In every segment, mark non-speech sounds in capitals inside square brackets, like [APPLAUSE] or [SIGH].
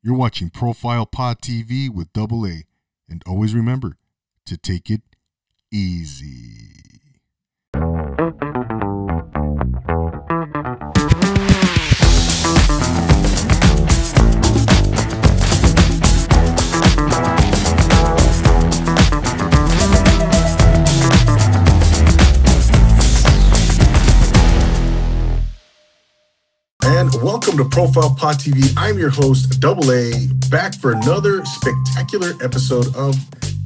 You're watching Profile Pod TV with Double A, and always remember to take it easy. Welcome to Profile Pod TV. I'm your host, Double A, back for another spectacular episode of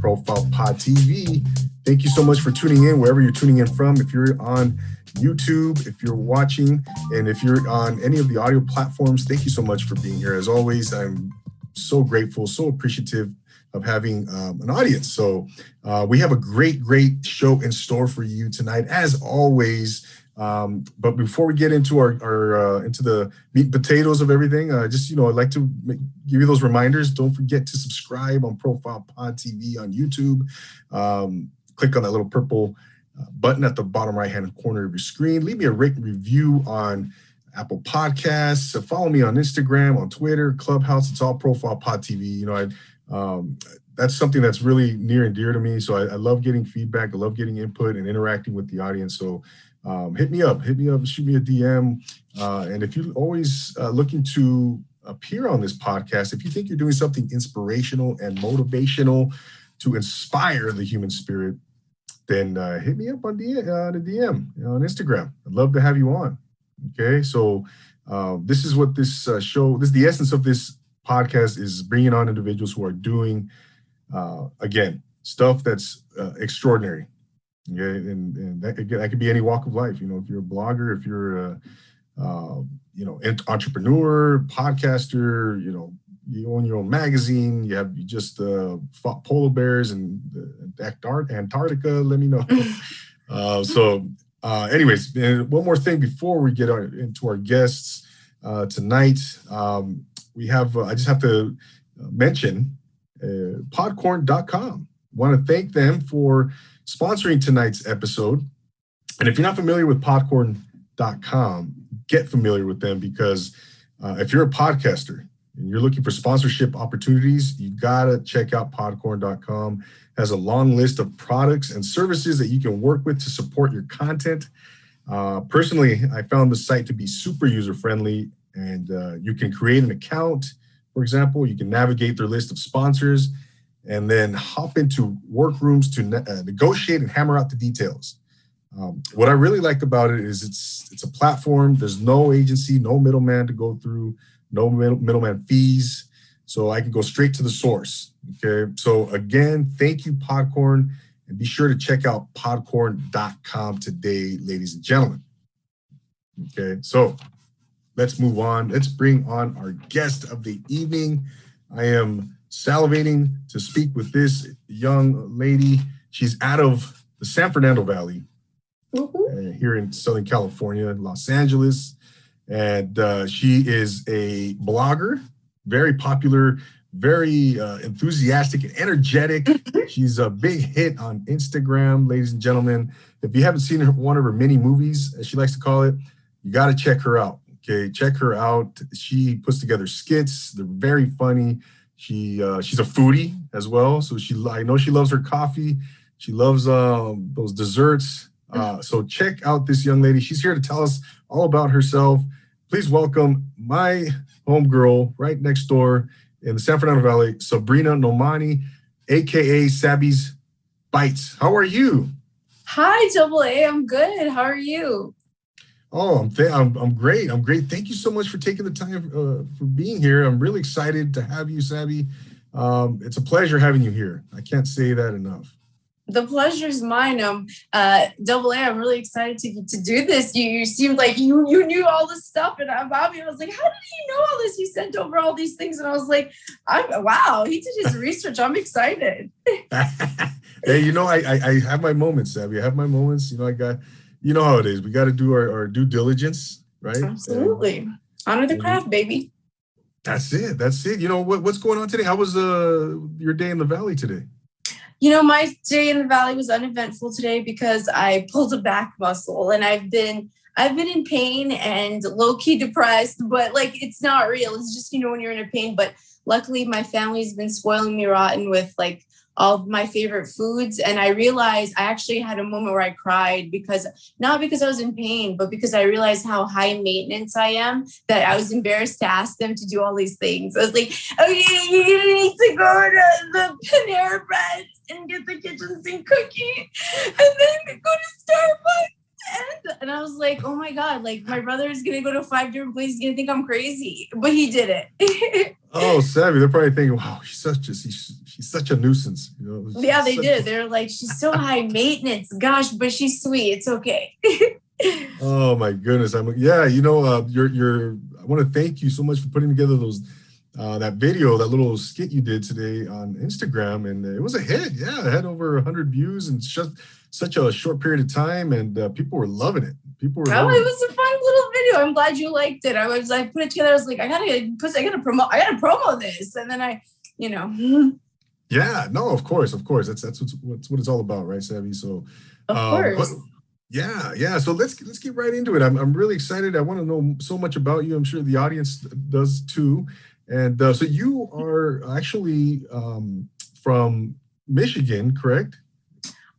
Profile Pod TV. Thank you so much for tuning in wherever you're tuning in from. If you're on YouTube, if you're watching, and if you're on any of the audio platforms, thank you so much for being here. As always, I'm so grateful, so appreciative of having um, an audience. So uh, we have a great, great show in store for you tonight. As always, um, but before we get into our, our uh, into the meat and potatoes of everything, uh, just you know, I'd like to make, give you those reminders. Don't forget to subscribe on Profile Pod TV on YouTube. Um, click on that little purple uh, button at the bottom right hand corner of your screen. Leave me a rate review on Apple Podcasts. follow me on Instagram, on Twitter, Clubhouse. It's all Profile Pod TV. You know, I um, that's something that's really near and dear to me. So I, I, love getting feedback. I love getting input and interacting with the audience. So um, hit me up, hit me up, shoot me a DM. Uh, and if you're always uh, looking to appear on this podcast, if you think you're doing something inspirational and motivational to inspire the human spirit, then uh, hit me up on the, uh, the DM you know, on Instagram. I'd love to have you on. Okay, so uh, this is what this uh, show, this is the essence of this podcast is bringing on individuals who are doing, again, stuff that's extraordinary Okay, and, and that could that could be any walk of life. You know, if you're a blogger, if you're a uh, you know entrepreneur, podcaster, you know, you own your own magazine, you have you just uh, fought polar bears and uh, Antarctica. Let me know. [LAUGHS] [LAUGHS] uh, so, uh, anyways, and one more thing before we get our, into our guests uh, tonight, um, we have uh, I just have to mention uh, podcorn.com. Want to thank them for sponsoring tonight's episode. And if you're not familiar with podcorn.com, get familiar with them because uh, if you're a podcaster and you're looking for sponsorship opportunities, you gotta check out podcorn.com. It has a long list of products and services that you can work with to support your content. Uh, personally, I found the site to be super user friendly, and uh, you can create an account. For example, you can navigate their list of sponsors and then hop into workrooms to ne- uh, negotiate and hammer out the details. Um, what I really like about it is it's it's a platform. There's no agency, no middleman to go through, no middle, middleman fees, so I can go straight to the source. Okay, so again, thank you, Podcorn, and be sure to check out podcorn.com today, ladies and gentlemen. Okay, so let's move on. Let's bring on our guest of the evening. I am salivating to speak with this young lady. She's out of the San Fernando Valley mm-hmm. uh, here in Southern California, Los Angeles. And uh, she is a blogger, very popular, very uh, enthusiastic and energetic. Mm-hmm. She's a big hit on Instagram, ladies and gentlemen. If you haven't seen her, one of her mini movies, as she likes to call it, you got to check her out. Okay, check her out. She puts together skits, they're very funny. She uh, she's a foodie as well, so she I know she loves her coffee. She loves um, those desserts. Uh, so check out this young lady. She's here to tell us all about herself. Please welcome my homegirl right next door in the San Fernando Valley, Sabrina Nomani, aka Sabby's Bites. How are you? Hi, Double A. I'm good. How are you? Oh, I'm, th- I'm, I'm great. I'm great. Thank you so much for taking the time uh, for being here. I'm really excited to have you, Sabby. Um, it's a pleasure having you here. I can't say that enough. The pleasure is mine. Um, uh, Double A, I'm really excited to, to do this. You, you seemed like you you knew all this stuff and about me. I was like, how did you know all this? You sent over all these things, and I was like, I'm wow. He did his [LAUGHS] research. I'm excited. [LAUGHS] hey, you know, I, I I have my moments, Sabby. I have my moments. You know, I got you know how it is. We got to do our, our, due diligence, right? Absolutely. And, Honor the craft, baby. That's it. That's it. You know what, what's going on today? How was uh, your day in the valley today? You know, my day in the valley was uneventful today because I pulled a back muscle and I've been I've been in pain and low key depressed, but like it's not real. It's just, you know, when you're in a pain. But luckily, my family's been spoiling me rotten with like all of my favorite foods. And I realized I actually had a moment where I cried because not because I was in pain, but because I realized how high maintenance I am that I was embarrassed to ask them to do all these things. I was like, okay, you need to go to the Panera Bread and get the kitchen sink cookie and then go to Starbucks and, and I was like, oh my God, like my brother is gonna go to five different places, he's gonna think I'm crazy. But he did it. [LAUGHS] oh, Sabby, they're probably thinking, wow, she's such a she's, she's such a nuisance. You know, yeah, they did. A... They're like, she's so high [LAUGHS] maintenance. Gosh, but she's sweet. It's okay. oh my goodness. I'm yeah, you know, uh you're you're I want to thank you so much for putting together those uh, that video, that little skit you did today on Instagram, and it was a hit. Yeah, it had over 100 views and just such a short period of time, and uh, people were loving it. People were. Oh, it was a fun little video. I'm glad you liked it. I was, I put it together. I was like, I gotta put, I gotta promote, I gotta promo this, and then I, you know. [LAUGHS] Yeah, no, of course, of course. That's that's what's, what's what it's all about, right, Sabby? So, of um, course. But, yeah, yeah. So let's let's get right into it. I'm I'm really excited. I want to know so much about you. I'm sure the audience does too. And uh, so you are actually um, from Michigan, correct?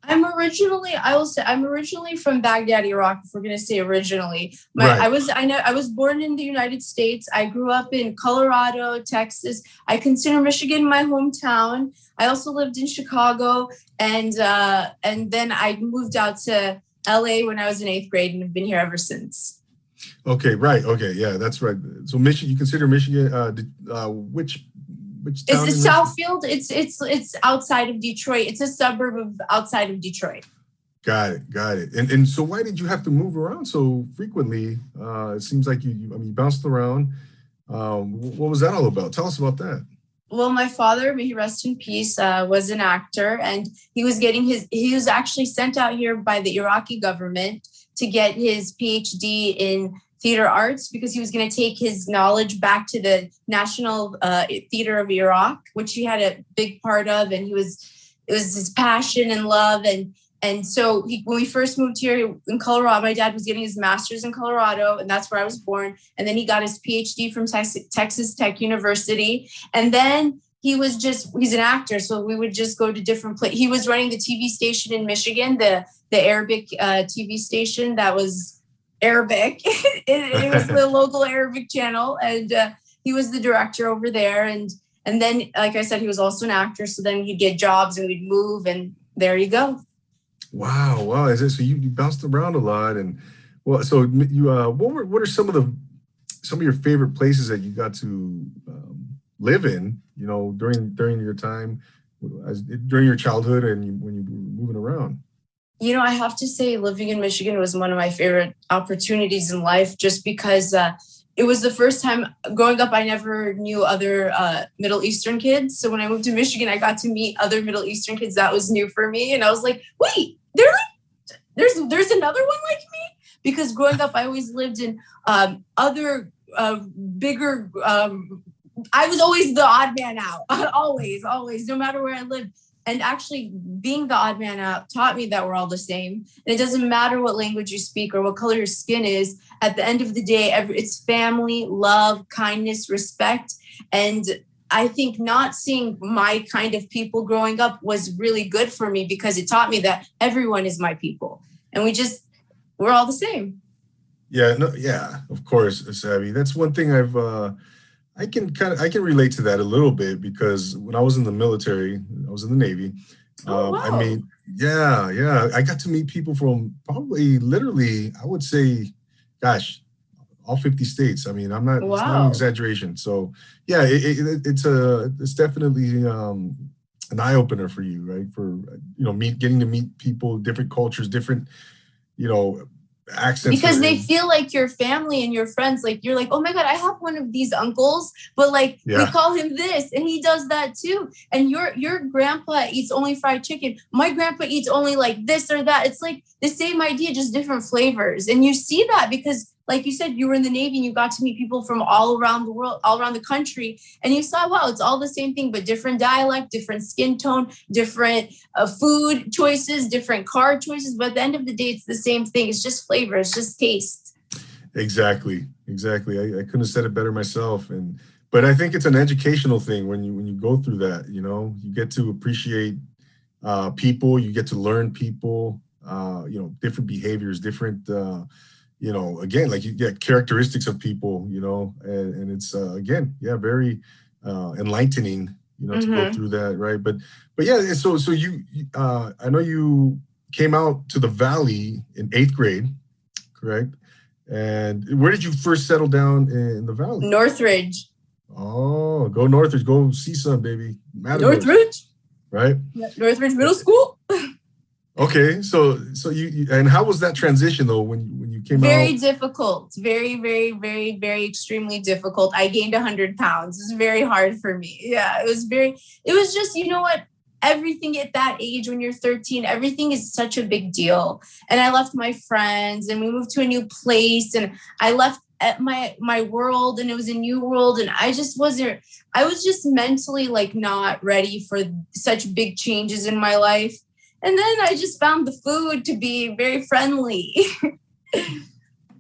I'm originally, I will say, I'm originally from Baghdad, Iraq. If we're gonna say originally, my, right. I was, I know, I was born in the United States. I grew up in Colorado, Texas. I consider Michigan my hometown. I also lived in Chicago, and uh, and then I moved out to LA when I was in eighth grade, and have been here ever since. Okay, right. Okay, yeah, that's right. So Michigan, you consider Michigan, uh, uh, which which town? It's Southfield. It's it's it's outside of Detroit. It's a suburb of outside of Detroit. Got it, got it. And and so why did you have to move around so frequently? Uh, it seems like you, you I mean, you bounced around. Um, what was that all about? Tell us about that. Well, my father, may he rest in peace, uh, was an actor, and he was getting his. He was actually sent out here by the Iraqi government to get his PhD in theater arts because he was going to take his knowledge back to the National uh, Theater of Iraq, which he had a big part of, and he was it was his passion and love and and so he, when we first moved here in Colorado, my dad was getting his master's in Colorado, and that's where I was born. And then he got his PhD from Texas, Texas Tech University, and then he was just he's an actor so we would just go to different places he was running the tv station in michigan the the arabic uh, tv station that was arabic. [LAUGHS] It, it, was the local arabic channel and uh, he was the director over there and and then like i said he was also an actor so then he'd get jobs and we'd move and there you go. Wow wow is it so you, you bounced around a lot and well so you uh what were what are some of the some of your favorite places that you got to um, live in, you know, during during your time, as during your childhood and you, when you were moving around? You know, I have to say, living in Michigan was one of my favorite opportunities in life, just because uh, it was the first time growing up. I never knew other uh, Middle Eastern kids, so when I moved to Michigan, I got to meet other Middle Eastern kids. That was new for me, and I was like, "Wait, they're there's there's another one like me." Because growing up, I always lived in um, other uh, bigger um, I was always the odd man out. [LAUGHS] always, always, no matter where I lived. And actually, being the odd man out taught me that we're all the same. And it doesn't matter what language you speak or what color your skin is. At the end of the day, it's family, love, kindness, respect. And I think not seeing my kind of people growing up was really good for me because it taught me that everyone is my people. And we just, we're all the same. Yeah, no, yeah, of course, Sabby. That's one thing I've, uh, I can kind of I can relate to that a little bit because when I was in the military, I was in the Navy. Oh, wow. Um, I mean, yeah, yeah, I got to meet people from probably literally, I would say, gosh, all 50 states. I mean, I'm not, wow. it's not an exaggeration. So yeah, it, it, it's a, it's definitely um, an eye opener for you, right? For, you know, meet, getting to meet people, different cultures, different, you know, accents because they feel like your family and your friends like you're like oh my god i have one of these uncles but like yeah. we call him this and he does that too. And your your grandpa eats only fried chicken. My grandpa eats only like this or that. It's like the same idea just different flavors. And you see that because like you said, you were in the Navy and you got to meet people from all around the world, all around the country. And you saw, wow, it's all the same thing, but different dialect, different skin tone, different uh, food choices, different car choices. But at the end of the day, it's the same thing. It's just flavor, it's just taste. exactly, exactly. I, I couldn't have said it better myself. And but I think it's an educational thing when you when you go through that. You know, you get to appreciate uh, people, you get to learn people. Uh, you know, different behaviors, different. Uh, you know, again, like you get characteristics of people. You know, and, and it's uh, again, yeah, very uh, enlightening. You know, to mm-hmm. go through that, right? But but yeah, so so you, uh, I know you came out to the Valley in eighth grade, correct? And where did you first settle down in the Valley? Northridge. Oh, go Northridge. Go CSUN, baby. Northridge. Right? Northridge Middle School. Okay. So so you, you, and how was that transition though when you when you came very out? Very difficult. Very, very, very, very extremely difficult. I gained hundred pounds. It was very hard for me. Yeah. It was very it was just, you know what? everything at that age when you're 13 everything is such a big deal and i left my friends and we moved to a new place and i left at my my world and it was a new world and i just wasn't i was just mentally like not ready for such big changes in my life and then i just found the food to be very friendly [LAUGHS]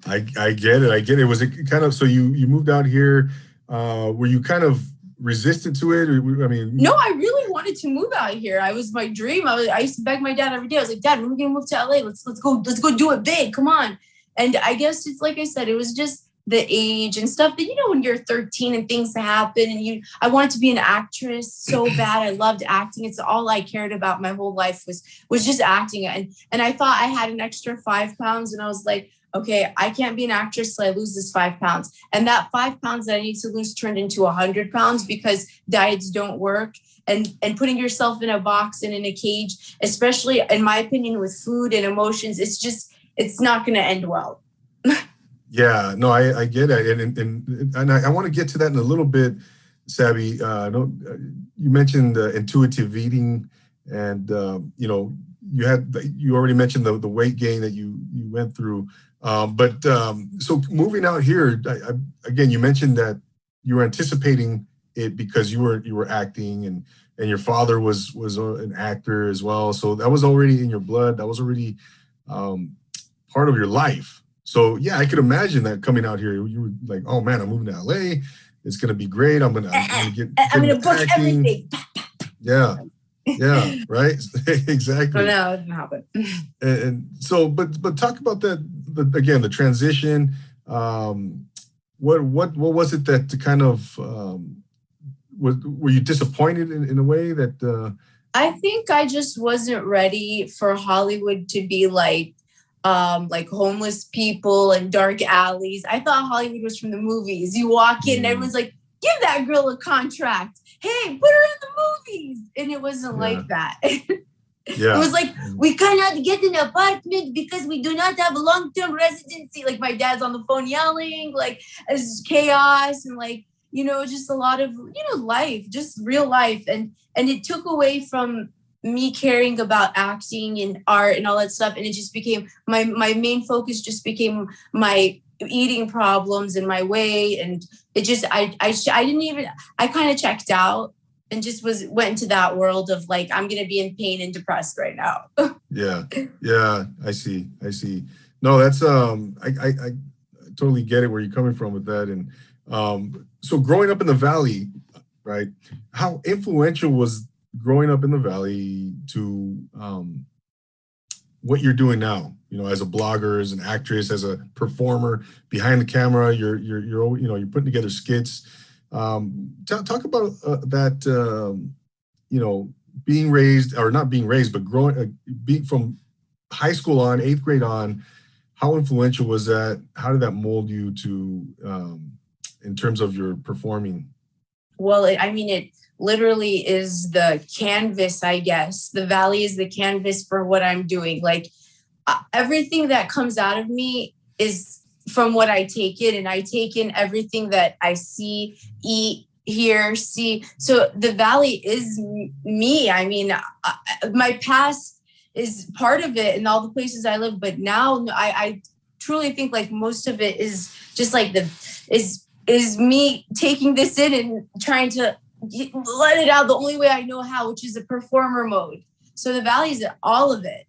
i i get it i get it was it kind of so you you moved out here uh were you kind of resistant to it? Or, I mean, no, I really wanted to move out here. I was my dream. I was. I used to beg my dad every day. I was like, Dad, when are we gonna move to LA? Let's let's go. Let's go do it big. Come on. And I guess it's like I said, it was just the age and stuff that you know when you're 13 and things happen and you I wanted to be an actress so [CLEARS THROAT] bad. I loved acting. It's all I cared about my whole life was was just acting. And and I thought I had an extra five pounds and I was like, okay, I can't be an actress so I lose this five pounds. And that five pounds that I need to lose turned into a hundred pounds because diets don't work. And and putting yourself in a box and in a cage, especially in my opinion, with food and emotions, it's just it's not gonna end well. [LAUGHS] yeah, no, I, I get it. And and, and I, I want to get to that in a little bit, Sabby. Uh, uh, you mentioned uh, intuitive eating and um, you know you had you already mentioned the, the weight gain that you you went through um, but um, so moving out here, I, I, again, you mentioned that you were anticipating it because you were you were acting and and your father was was an actor as well. So that was already in your blood. That was already um, part of your life. So yeah, I could imagine that coming out here, you were like, oh man, I'm moving to LA. It's gonna be great. I'm gonna, I'm gonna get. I'm gonna book acting. everything. [LAUGHS] Yeah, yeah, [LAUGHS] right. [LAUGHS] exactly. No, it didn't happen. And, and, so, but but talk about that the, again the transition. Um, what what what was it that kind of um, was were you disappointed in, in a way that? Uh, I think I just wasn't ready for Hollywood to be like um, like homeless people and dark alleys. I thought Hollywood was from the movies. You walk in and mm. everyone's like, give that girl a contract. Hey, put her in the movies. And it wasn't yeah. like that. [LAUGHS] Yeah. It was like, we cannot get an apartment because we do not have a long term residency. Like, my dad's on the phone yelling, like, it's chaos and, like, you know, just a lot of, you know, life, just real life. And, and it took away from me caring about acting and art and all that stuff. And it just became my, my main focus just became my eating problems and my weight. And it just, I, I, I didn't even, I kind of checked out and just was went into that world of like i'm gonna be in pain and depressed right now [LAUGHS] yeah yeah i see i see no that's um I, I, I totally get it where you're coming from with that and um so growing up in the valley right how influential was growing up in the valley to um what you're doing now you know as a blogger as an actress as a performer behind the camera you're you're you're you know you're putting together skits um, talk, talk about uh, that, um, you know, being raised or not being raised, but growing, uh, being from high school on, eighth grade on, how influential was that? How did that mold you to, um, in terms of your performing? Well, I mean, it literally is the canvas, I guess. The valley is the canvas for what I'm doing. Like uh, everything that comes out of me is from what I take in, and I take in everything that I see, eat, hear, see. So the valley is me. I mean, my past is part of it and all the places I live, but now I, I truly think like most of it is just like the is is me taking this in and trying to let it out the only way I know how, which is a performer mode. So the valley is all of it.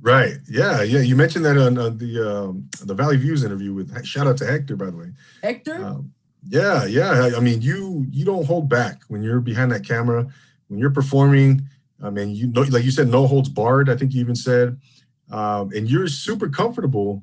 Right. Yeah. Yeah. You mentioned that on, on the um, the Valley Views interview with shout out to Hector, by the way. Hector. Um, yeah. Yeah. I mean, you you don't hold back when you're behind that camera, when you're performing. I mean, you know, like you said, no holds barred. I think you even said, um, and you're super comfortable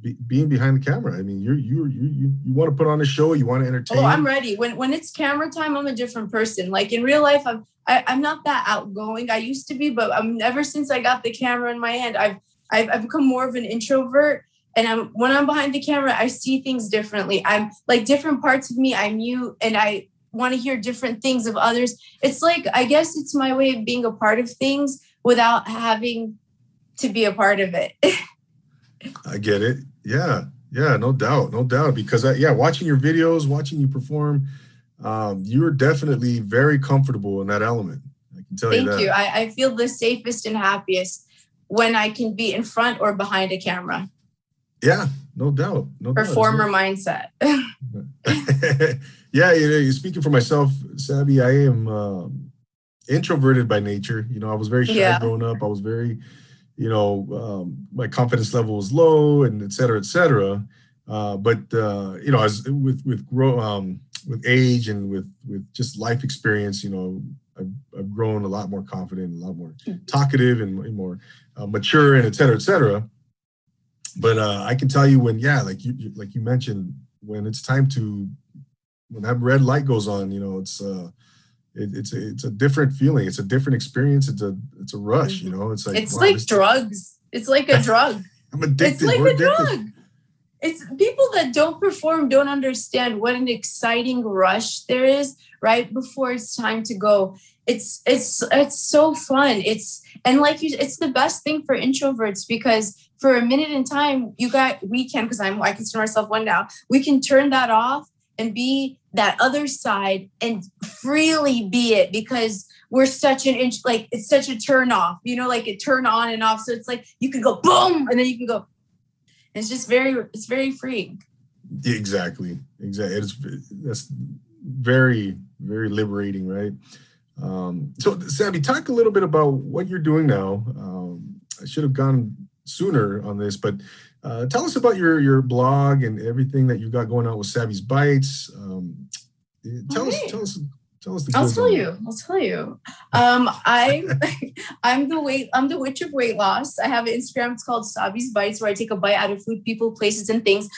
be, being behind the camera. I mean, you're you you you you want to put on a show, you want to entertain. Oh, I'm ready. When when it's camera time, I'm a different person. Like in real life, I'm I, am i am not that outgoing. I used to be, but I'm ever since I got the camera in my hand, I've I've, I've become more of an introvert. And I'm when I'm behind the camera, I see things differently. I'm like different parts of me. I mute and I want to hear different things of others. It's like I guess it's my way of being a part of things without having to be a part of it. [LAUGHS] I get it. Yeah, yeah, no doubt, no doubt. Because I, yeah, watching your videos, watching you perform, um, you're definitely very comfortable in that element. I can tell Thank you that. you. I, I feel the safest and happiest when I can be in front or behind a camera. Yeah, no doubt. No Performer doubt. mindset. [LAUGHS] [LAUGHS] yeah, you know, speaking for myself, Sabby, I am um, introverted by nature. You know, I was very shy yeah. growing up. I was very you know, um, my confidence level was low and et cetera, et cetera. Uh, but, uh, you know, as with, with grow, um, with age and with, with just life experience, you know, I've, I've grown a lot more confident, a lot more hmm. talkative and more uh, mature and et cetera, et cetera. But uh, I can tell you when, yeah, like you, like you mentioned, when it's time to, when that red light goes on, you know, it's, uh, it, it's a, it's a different feeling. It's a different experience. It's a it's a rush. You mm-hmm. know, it's like it's wow, like drugs. It's like a [LAUGHS] drug. I'm addicted. It's like We're a addicted. drug. It's people that don't perform don't understand what an exciting rush there is right before it's time to go. It's it's it's so fun. It's and like you, it's the best thing for introverts because for a minute in time you got we can because I'm I consider myself one now. We can turn that off and be that other side and freely be it because we're such an inch like it's such a turn off you know like it turn on and off. So it's like you can go boom and then you can go it's just very it's very free exactly exactly it's that's very very liberating right? Um so Sabby, talk a little bit about what you're doing now. Um i should have gone sooner on this but uh, tell us about your your blog and everything that you've got going on with Sabby's Bites. Um, tell us, tell us, tell us. I'll tell you. I'll tell you. Um, I [LAUGHS] I'm the weight. I'm the witch of weight loss. I have an Instagram. It's called Sabby's Bites, where I take a bite out of food, people, places, and things.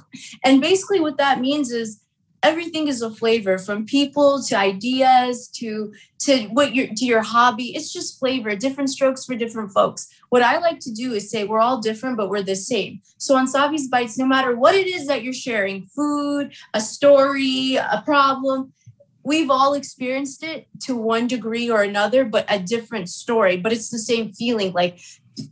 [SIGHS] and basically, what that means is everything is a flavor from people to ideas to to what your to your hobby it's just flavor different strokes for different folks. What i like to do is say we're all different but we're the same. So on sabby's bites no matter what it is that you're sharing food a story a problem we've all experienced it to one degree or another but a different story but it's the same feeling like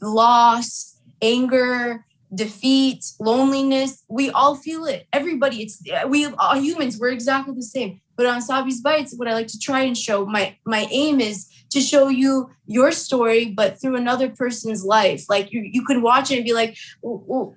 loss anger defeat, loneliness. We all feel it. Everybody, it's we all humans, we're exactly the same. But on Sabby's Bites, what I like to try and show, my my aim is to show you your story, but through another person's life. Like you, you can watch it and be like,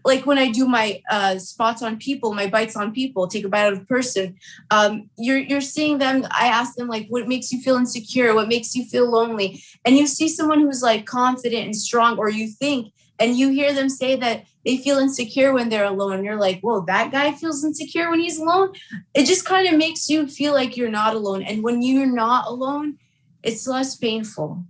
like when I do my uh, spots on people, my bites on people, take a bite out of person. Um, you're you're seeing them. I ask them like, what makes you feel insecure? What makes you feel lonely? And you see someone who's like confident and strong, or you think, and you hear them say that they feel insecure when they're alone. You're like, whoa, that guy feels insecure when he's alone. It just kind of makes you feel like you're not alone. And when you're not alone, it's less painful,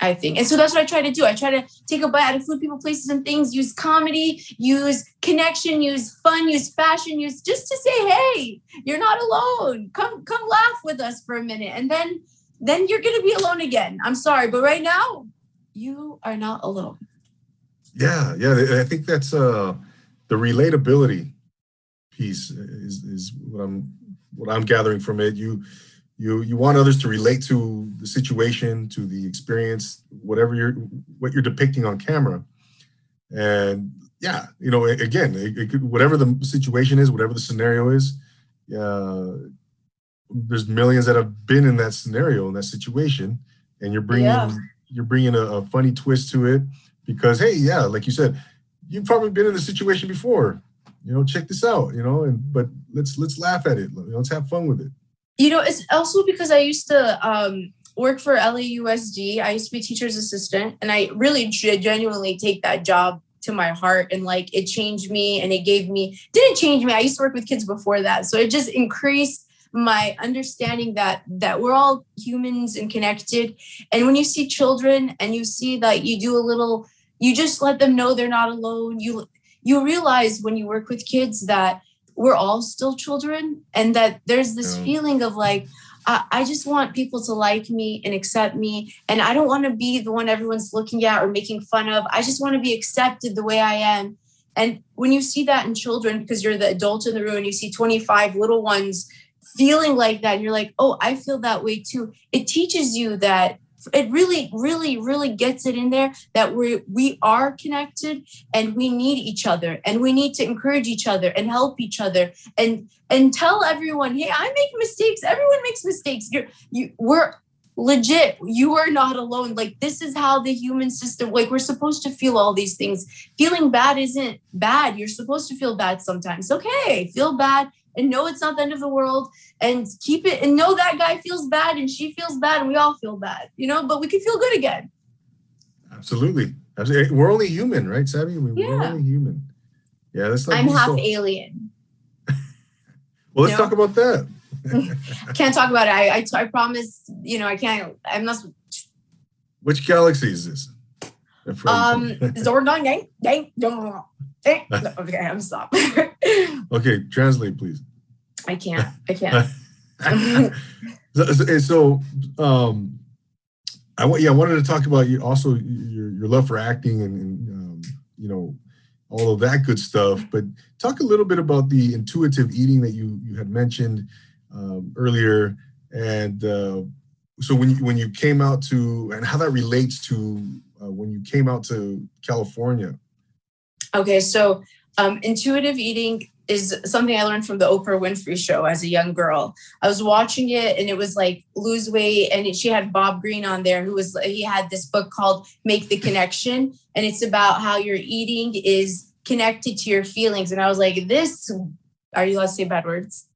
I think. And so that's what I try to do. I try to take a bite out of food, people, places, and things, use comedy, use connection, use fun, use fashion, use just to say, hey, you're not alone. Come, come laugh with us for a minute. And then then you're gonna be alone again. I'm sorry, but right now, you are not alone. Yeah, yeah. I think that's uh, the relatability piece is is what I'm what I'm gathering from it. You you you want others to relate to the situation, to the experience, whatever you're what you're depicting on camera, and yeah, you know, again, it, it could, whatever the situation is, whatever the scenario is, uh, there's millions that have been in that scenario in that situation, and you're bringing yeah. you're bringing a, a funny twist to it because hey, yeah, like you said, you've probably been in a situation before. You know, check this out. You know, and but let's let's laugh at it. Let's have fun with it. You know, it's also because I used to um, work for LAUSD. I used to be teacher's assistant, and I really genuinely take that job to my heart and like it changed me and it gave me didn't change me i used to work with kids before that so it just increased my understanding that that we're all humans and connected and when you see children and you see that you do a little you just let them know they're not alone you you realize when you work with kids that we're all still children and that there's this yeah. feeling of like I, I just want people to like me and accept me. And I don't want to be the one everyone's looking at or making fun of. I just want to be accepted the way I am. And when you see that in children, because you're the adult in the room and you see 25 little ones feeling like that, and you're like, oh, I feel that way too. It teaches you that it really really really gets it in there that we we are connected and we need each other and we need to encourage each other and help each other and and tell everyone hey i make mistakes. Everyone makes mistakes. You're you we're legit. You are not alone. Like this is how the human system like we're supposed to feel all these things. Feeling bad isn't bad. You're supposed to feel bad sometimes. Okay feel bad and know it's not the end of the world and keep it and know that guy feels bad and she feels bad and we all feel bad, you know, but we can feel good again. Absolutely. We're only human, right, Sabby? We're yeah. only human. Yeah, that's like I'm half so... alien. [LAUGHS] well, let's no. talk about that. [LAUGHS] can't talk about it. I, I, I promise, you know, I can't, I'm not. Which galaxy is this? Um, [LAUGHS] Zordon gang, gang, gang. Okay, I'm stop. okay, translate, please. I can't. I can't. [LAUGHS] so, so um, I yeah, I wanted to talk about you also your your love for acting and, and um, you know all of that good stuff. But talk a little bit about the intuitive eating that you you had mentioned um, earlier, and uh, so when you when you came out to and how that relates to uh, when you came out to California. Okay, so um, intuitive eating is something I learned from the Oprah Winfrey show as a young girl. I was watching it and it was like lose weight and she had Bob Greene on there who was he had this book called Make the Connection and it's about how your eating is connected to your feelings and I was like this are you allowed to say bad words?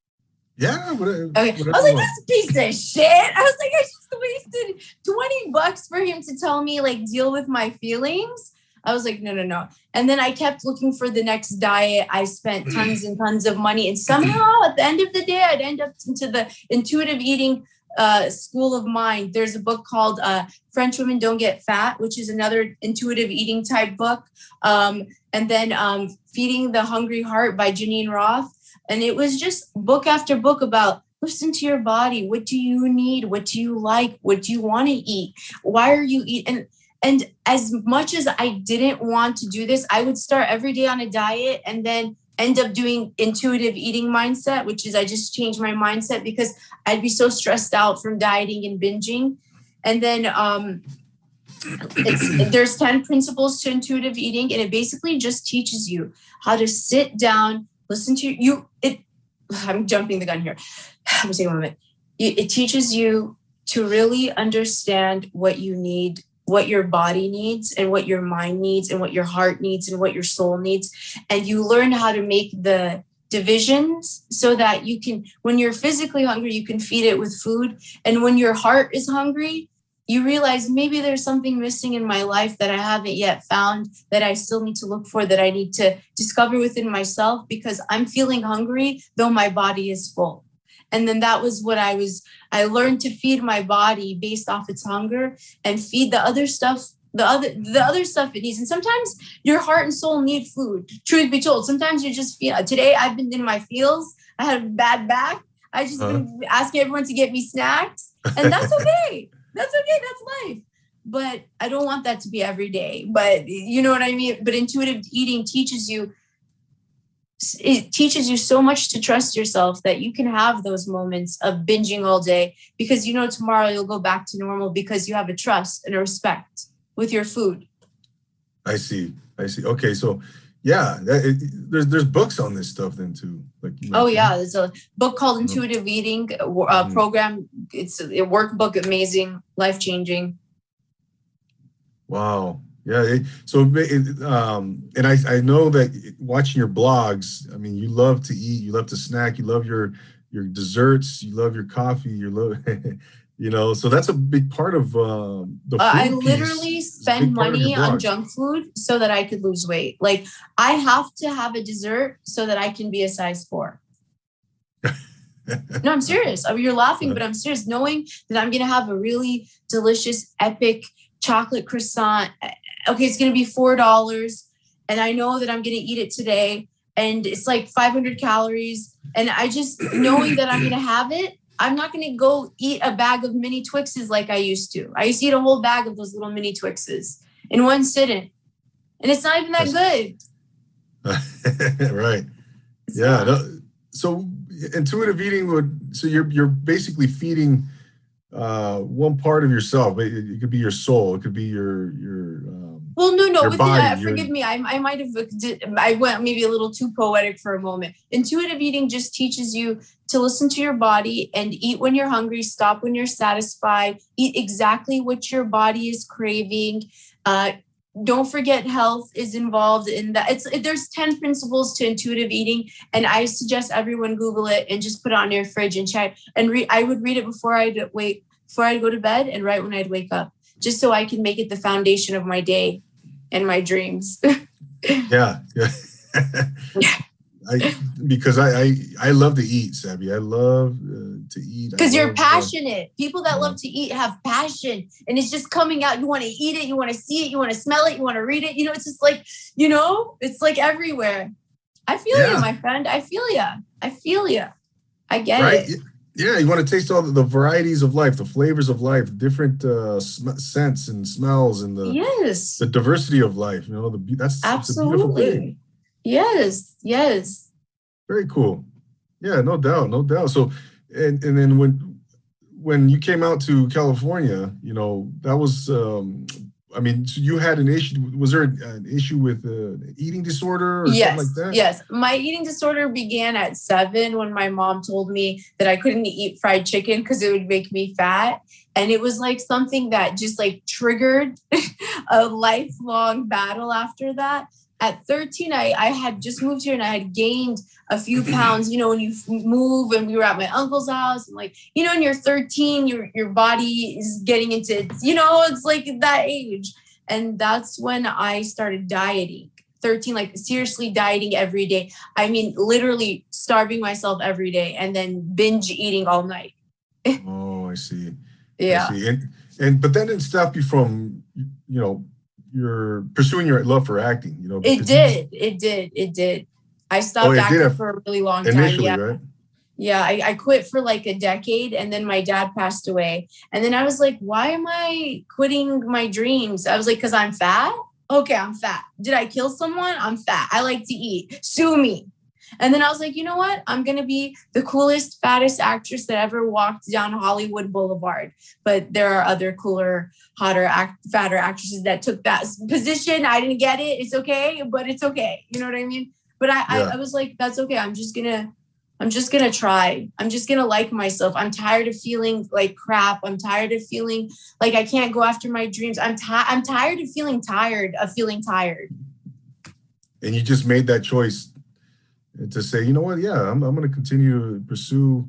Yeah. Whatever, uh, okay. I was like, this piece of shit. I was like, I just wasted 20 bucks for him to tell me like deal with my feelings. I was like, no, no, no. And then I kept looking for the next diet. I spent mm. tons and tons of money. And somehow at the end of the day, I'd end up into the intuitive eating uh, school of mind. There's a book called uh, French Women Don't Get Fat, which is another intuitive eating type book. Um, and then um, Feeding the Hungry Heart by Geneen Roth. And it was just book after book about listen to your body. What do you need? What do you like? What do you want to eat? Why are you eating? And as much as I didn't want to do this, I would start every day on a diet and then end up doing intuitive eating mindset, which is I just changed my mindset because I'd be so stressed out from dieting and binging. And then um, [CLEARS THROAT] there's 10 principles to intuitive eating, and it basically just teaches you how to sit down, listen to you. It [SIGHS] I'm jumping the gun here. [SIGHS] I'm taking a moment. It, it teaches you to really understand what you need what your body needs and what your mind needs and what your heart needs and what your soul needs. And you learn how to make the divisions so that you can when you're physically hungry you can feed it with food. And when your heart is hungry you realize maybe there's something missing in my life that I haven't yet found that I still need to look for that I need to discover within myself because I'm feeling hungry though my body is full and then that was what i was i learned to feed my body based off its hunger and feed the other stuff the other the other stuff it needs. And sometimes your heart and soul need food truth be told. Sometimes you just feel today i've been in my feels i had a bad back. I just uh-huh. been asking everyone to get me snacks and that's [LAUGHS] okay. That's okay. That's life. But i don't want that to be every day. But you know what i mean? But intuitive eating teaches you it teaches you so much to trust yourself that you can have those moments of binging all day because you know tomorrow you'll go back to normal because you have a trust and a respect with your food. I see. I see. Okay, so yeah, that, it, there's there's books on this stuff then too. Like oh yeah, there's a book called mm-hmm. Intuitive Eating uh, mm-hmm. program. It's a workbook, amazing, life changing. Wow, yeah. so, um, and I, I know that watching your blogs, I mean, you love to eat, you love to snack, you love your your desserts, you love your coffee, you love [LAUGHS] you know, so that's a big part of uh, the. Uh, I literally piece is a spend big part of your money on junk food so that I could lose weight. Like I have to have a dessert so that I can be a size four. [LAUGHS] No, I'm serious. I mean, you're laughing, but I'm serious. Knowing that I'm gonna have a really delicious, epic chocolate croissant. Okay, it's gonna be four dollars, and I know that I'm gonna eat it today, and it's like 500 calories. And I just [CLEARS THROAT] knowing that I'm gonna have it, I'm not gonna go eat a bag of mini Twixes like I used to. I used to eat a whole bag of those little mini Twixes in one sitting, and it's not even that good. [LAUGHS] right. Yeah. no- so intuitive eating would so you're you're basically feeding uh one part of yourself. It, it could be your soul. It could be your your. Um, Well, no, no. With body, uh, forgive me. I, I might have. I went maybe a little too poetic for a moment. Intuitive eating just teaches you to listen to your body and eat when you're hungry, stop when you're satisfied, eat exactly what your body is craving. Uh, don't forget, health is involved in that. It's there's ten principles to intuitive eating, and I suggest everyone Google it and just put it on your fridge and check and read. I would read it before I'd wait before I'd go to bed and right when I'd wake up just so I can make it the foundation of my day and my dreams. [LAUGHS] yeah. Yeah. [LAUGHS] I because I, I I love to eat, Sabby. I love uh, to eat. Because you're love, uh, passionate. People that love to eat have passion and it's just coming out. You want to eat it, you want to see it, you want to smell it, you want to read it. You know, it's just like, you know, it's like everywhere. I feel Yeah. you, my friend. I feel you. I feel you. I get right? it. Yeah, you want to taste all the, the varieties of life, the flavors of life, different uh, sm- scents and smells, and the Yes. the diversity of life. You know, the that's it's a beautiful thing. Absolutely. Yes. Yes. Very cool. Yeah, no doubt, no doubt. So, and and then when when you came out to California, you know that was. um I mean, so you had an issue. Was there an issue with uh, an eating disorder or yes, something like that? yes. My eating disorder began at seven when my mom told me that I couldn't eat fried chicken because it would make me fat. And it was like something that just like triggered [LAUGHS] a lifelong battle after that. At 13, I, I had just moved here and I had gained a few [CLEARS THROAT] pounds. You know, when you move and we were at my uncle's house and like, you know, when you're 13, your your body is getting into, you know, it's like that age. And that's when I started dieting. 13 like seriously dieting every day i mean literally starving myself every day and then binge eating all night Oh, I see. I yeah see. And and but that didn't stop you from you know your pursuing your love for acting. You know, it did. it did. It did. I stopped Oh, acting have- for a really long time initially, yeah. right? yeah I, I quit for like a decade and then my dad passed away. And then i was like why am i quitting my dreams? I was like because i'm fat? Okay i'm fat. Did i kill someone? I'm fat. I like to eat. Sue me and then i was like you know what i'm gonna be the coolest fattest actress that ever walked down hollywood boulevard but there are other cooler hotter act, fatter actresses that took that position i didn't get it it's okay but it's okay you know what i mean but i I, Yeah. I was like that's okay i'm just gonna I'm just gonna try. I'm just gonna like myself. I'm tired of feeling like crap. I'm tired of feeling like I can't go after my dreams. I'm tired. I'm tired of feeling tired of feeling tired. And you just made that choice to say, you know what? Yeah, I'm I'm going to continue to pursue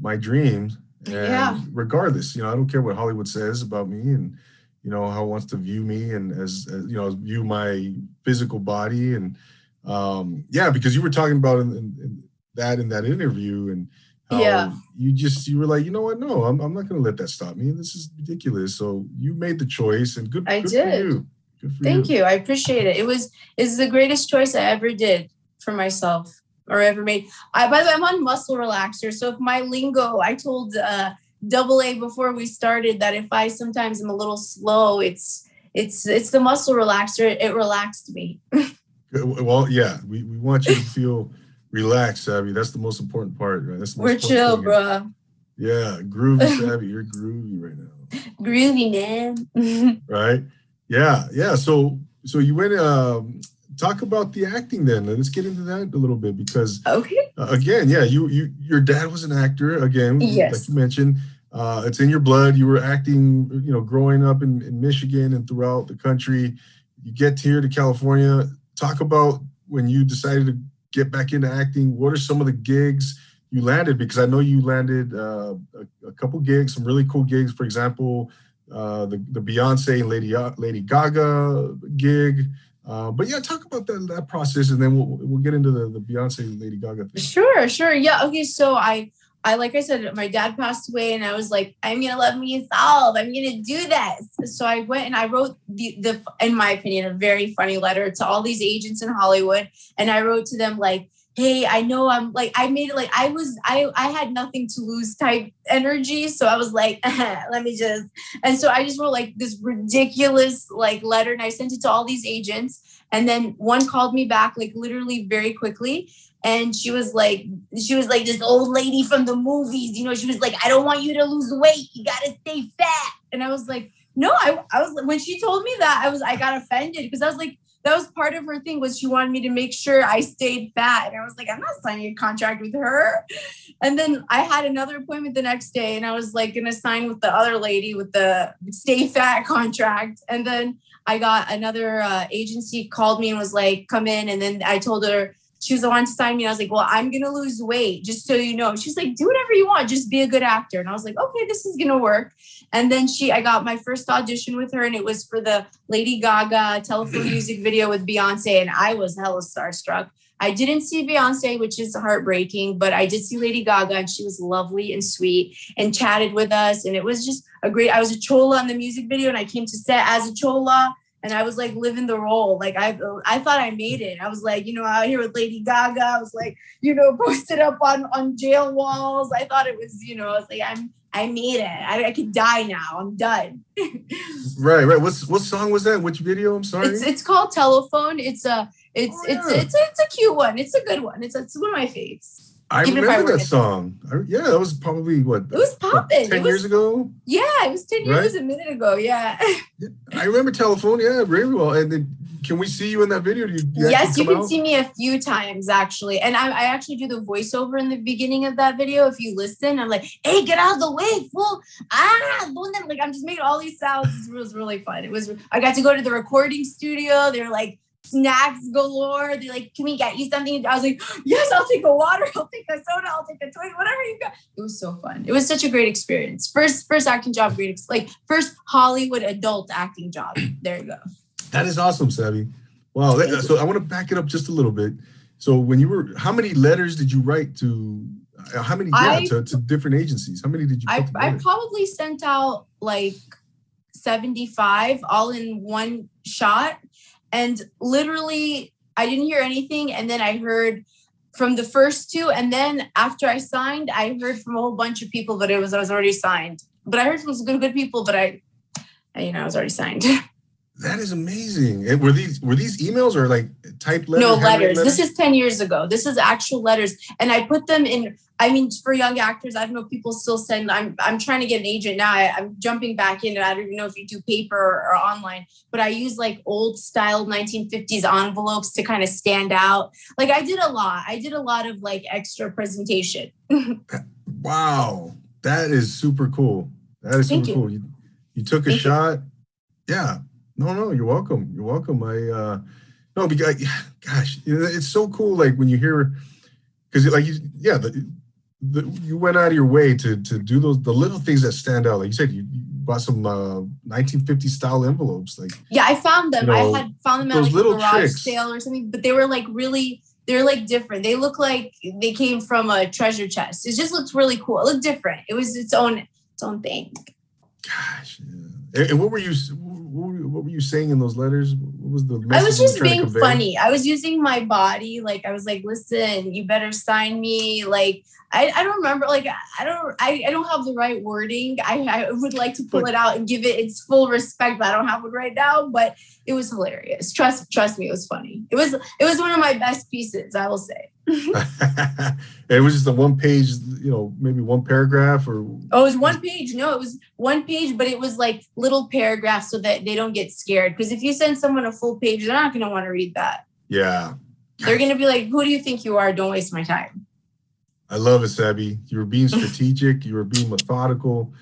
my dreams. And Yeah. regardless, you know, I don't care what Hollywood says about me and you know how it wants to view me and as, as you know view my physical body and um yeah because you were talking about in, in, in that in that interview and how Yeah. you just you were like you know what no I'm, I'm not going to let that stop me this is ridiculous so you made the choice and good, I good did. for you good for Thank you. I appreciate it. It was is the greatest choice I ever did for myself or ever made. I by the way, I'm on muscle relaxer. So if my lingo, I told uh double A before we started that if I sometimes am a little slow, it's it's it's the muscle relaxer. It, it relaxed me. [LAUGHS] Well, yeah, we, we want you to feel relaxed, Sabby. That's the most important part, right? That's the most We're chill, thing. bro. Yeah, groovy, [LAUGHS] Sabby. You're groovy right now, Groovy man. [LAUGHS] right? Yeah, yeah. So, so you went. Um, talk about the acting then. Let's get into that a little bit because okay. uh, again, yeah, you you your dad was an actor. Again, Yes. like you mentioned, uh, it's in your blood. You were acting, you know, growing up in, in Michigan and throughout the country. You get here to California. Talk about when you decided to get back into acting. What are some of the gigs you landed because I know you landed uh, a, a, couple gigs, some really cool gigs. For example, uh, the the Beyonce and Lady uh, Lady Gaga gig. Uh, but yeah, talk about that that process, and then we'll we'll get into the the Beyonce Lady Gaga thing. Sure, sure, yeah. Okay, so I I like I said, my dad passed away, and I was like, I'm gonna let me solve. I'm gonna do this. So I went and I wrote the the in my opinion a very funny letter to all these agents in Hollywood, and I wrote to them like hey i know i'm like i made it like i was i i had nothing to lose type energy so i was like [LAUGHS] uh-huh, let me just and so i just wrote like this ridiculous like letter and i sent it to all these agents and then one called me back like literally very quickly and she was like she was like this old lady from the movies you know she was like i don't want you to lose weight you gotta stay fat and i was like no i, I was when she told me that i was i got offended because i was like that was part of her thing was she wanted me to make sure I stayed fat. And I was like, I'm not signing a contract with her. And then I had another appointment the next day and I was like gonna sign with the other lady with the stay fat [LAUGHS] contract. And then I got another uh, agency called me and was like, come in. And then I told her she was the one to sign me. I was like, well, I'm gonna lose weight, just so you know. She's like, do whatever you want, just be a good actor. And I was like, okay, this is gonna work. And then she, I got my first audition with her, and it was for the Lady Gaga telephone [CLEARS THROAT] music video with Beyonce, and I was hella starstruck. I didn't see Beyonce, which is heartbreaking, but I did see Lady Gaga, and she was lovely and sweet and chatted with us. And it was just a great. I was a chola on the music video, and I came to set as a chola and I was like living the role. Like I, I thought I made it. I was like, you know, out here with Lady Gaga. I was like, you know, [LAUGHS] posted up on on jail walls. I thought it was, you know, I was like, I'm, I made it. I, I could die now. I'm done. [LAUGHS] right, right. What's what song was that? Which video? I'm sorry. It's it's called Telephone. It's a it's oh, yeah. it's, it's it's a cute one. It's a good one. It's it's one of my faves. I Even remember that song. I, yeah, that was probably what it was popping. Ten years ago. Yeah, it was ten years right? a minute ago. [LAUGHS] Yeah. I remember telephone. Yeah, very well. And then, can we see you in that video? You yes, you can out? see me a few times actually, and I, I, actually do the voiceover in the beginning of that video. If you listen, I'm like, "Hey, get out of the way, fool!" Ah, like I'm just making all these sounds. It was really fun. It was. I got to go to the recording studio. They're like snacks galore. They're like, can we get you something? I was like, yes, I'll take a water, [LAUGHS] I'll take a soda, I'll take a toy, whatever you got. It was so fun. It was such a great experience. First, first acting job, great, like first Hollywood adult acting job. [CLEARS THROAT] There you go. That is awesome, Sabby. Wow. so I want to back it up just a little bit. So when you were, how many letters did you write to? Uh, how many? Yeah, I, to, to, different agencies. How many did you? I, I probably sent out like 75 all in one shot and literally, I didn't hear anything. And then I heard from the first two. And then after I signed, I heard from a whole bunch of people, but it was I was already signed. But I heard from some good good people, but I, I you know, I was already signed. [LAUGHS] That is amazing. were these were these emails or like typed letters? No letters. letters. This is 10 years ago. This is actual letters. And I put them in, I mean, for young actors, I don't know if people still send, I'm I'm trying to get an agent now. I, am jumping back in and I don't even know if you do paper or, or online, but I use like old style 1950s envelopes to kind of stand out. Like I did a lot. I did a lot of like extra presentation. [LAUGHS] wow. That is super cool. That is Thank super you. cool. You, you took a Thank shot. You. Yeah no, no, you're welcome. You're welcome. I uh no, because gosh, it's so cool. Like when you hear, because like you, yeah, the, the, you went out of your way to to do those the little things that stand out. Like you said, you, you bought some uh 1950 style envelopes. Like yeah, I found them. You know, I had found them at like a garage tricks. sale or something, but they were like really. They're like different. They look like they came from a treasure chest. It just looks really cool. It looked different. It was its own its own thing. Gosh, yeah. and, and what were you what were, what were you saying in those letters? What was the I was just being funny. I was using my body. Like I was like, listen, you better sign me. Like I, I don't remember. Like I don't I, I don't have the right wording. I, I would like to pull but, it out and give it its full respect, but I don't have it right now. But it was hilarious. Trust trust me, it was funny. It was it was one of my best pieces, I will say. Mm-hmm. [LAUGHS] it was just a one page, you know, maybe one paragraph or oh, it was one page. No, it was one page, but it was like little paragraphs so that they don't get scared. Because if you send someone a full page, they're not gonna want to read that. Yeah. They're gonna be like, Who do you think you are? Don't waste my time. I love it, Sabby. You were being strategic, you were being methodical,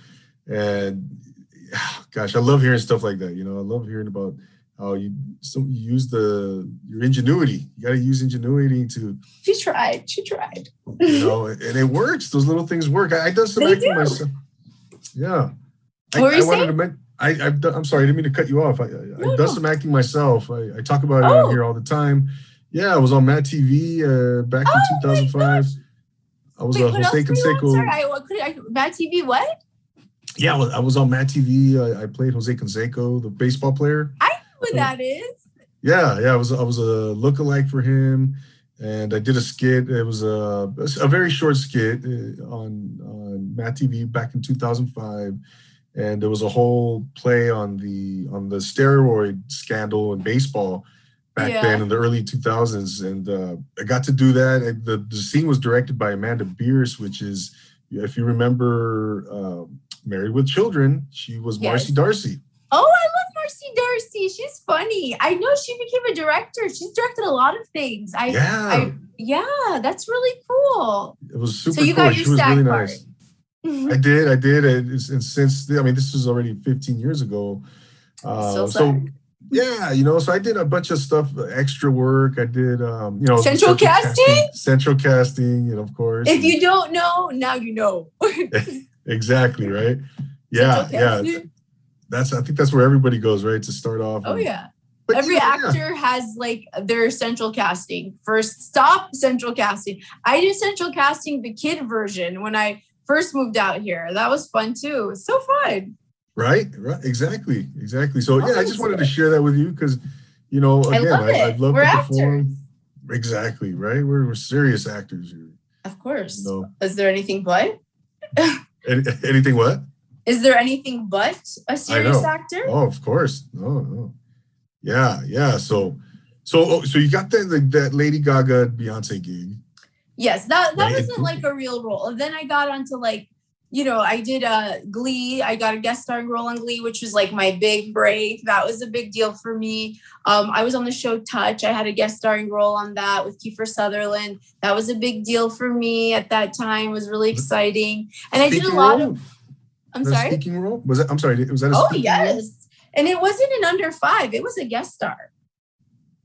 and [SIGHS] gosh, I love hearing stuff like that. You know, I love hearing about how you you use the your ingenuity. You got to use ingenuity to She tried. She tried. you [LAUGHS] know, and it works. Those little things work. I, I done some acting do. myself. Yeah. I, were you I wanted to men- I, I've done, I'm sorry, I didn't mean to cut you off. I, I, No, I've done no. some acting myself. I, I talk about it Oh. on here all the time. Yeah, I was on MADtv uh, back Oh in 2005. I was Wait, a what Jose were you on? Canseco. Sorry, I, what could I, MADtv, what? Yeah, I was, I was on MADtv. I, I played Jose Canseco, the baseball player. What Oh. that is? Yeah, yeah, I was I was a lookalike for him, and I did a skit. It was a a very short skit uh, on on MADtv back in 2005, and there was a whole play on the on the steroid scandal in baseball back Yeah. then in the early 2000s, and uh, I got to do that. And the the scene was directed by Amanda Bearse, which is if you remember. Uh, Married with Children, she was Yes. Marcy D'Arcy. Oh, I love Marcy D'Arcy. She's funny. I know she became a director. She's directed a lot of things. I, Yeah, I yeah, that's really cool. it was super so you cool. got your was SAG really nice. [LAUGHS] I did, I did, and, and since I mean, this was already 15 years ago. Uh, Still so yeah, you know, so I did a bunch of stuff, extra work. I did, um, you know, Central casting? central casting, and of course, If you don't know, now you know. [LAUGHS] [LAUGHS] exactly right. Yeah, yeah, casting? That's I think that's where everybody goes, right, to start off. Oh and- yeah. Every you know, yeah. actor has like their central casting. First stop central casting. I did central casting the kid version when I first moved out here. That was fun too. It's so fun. Right, right, exactly, exactly. So yeah, I just wanted to share that with you because, you know, I again, love I. I'd love We're to actors. perform. Exactly, right. We're, we're serious actors here. Of course. No, Is there anything but? [LAUGHS] Any, anything what? Is there anything but a serious actor? Oh, of course. No, no. Yeah, yeah. So, so, oh, so you got that like, that Lady Gaga Beyonce gig. Yes, that that Right. wasn't like a real role. And then I got onto like, you know, I did a Glee. I got a guest starring role on Glee, which was like my big break. That was a big deal for me. Um, I was on the show Touch. I had a guest starring role on that with Kiefer Sutherland. That was a big deal for me at that time. It was really exciting. And I did a lot of. I'm Was sorry. Speaking role? Was that? I'm sorry. Was that a Oh speaking role? yes, and it wasn't an under five. It was a guest star.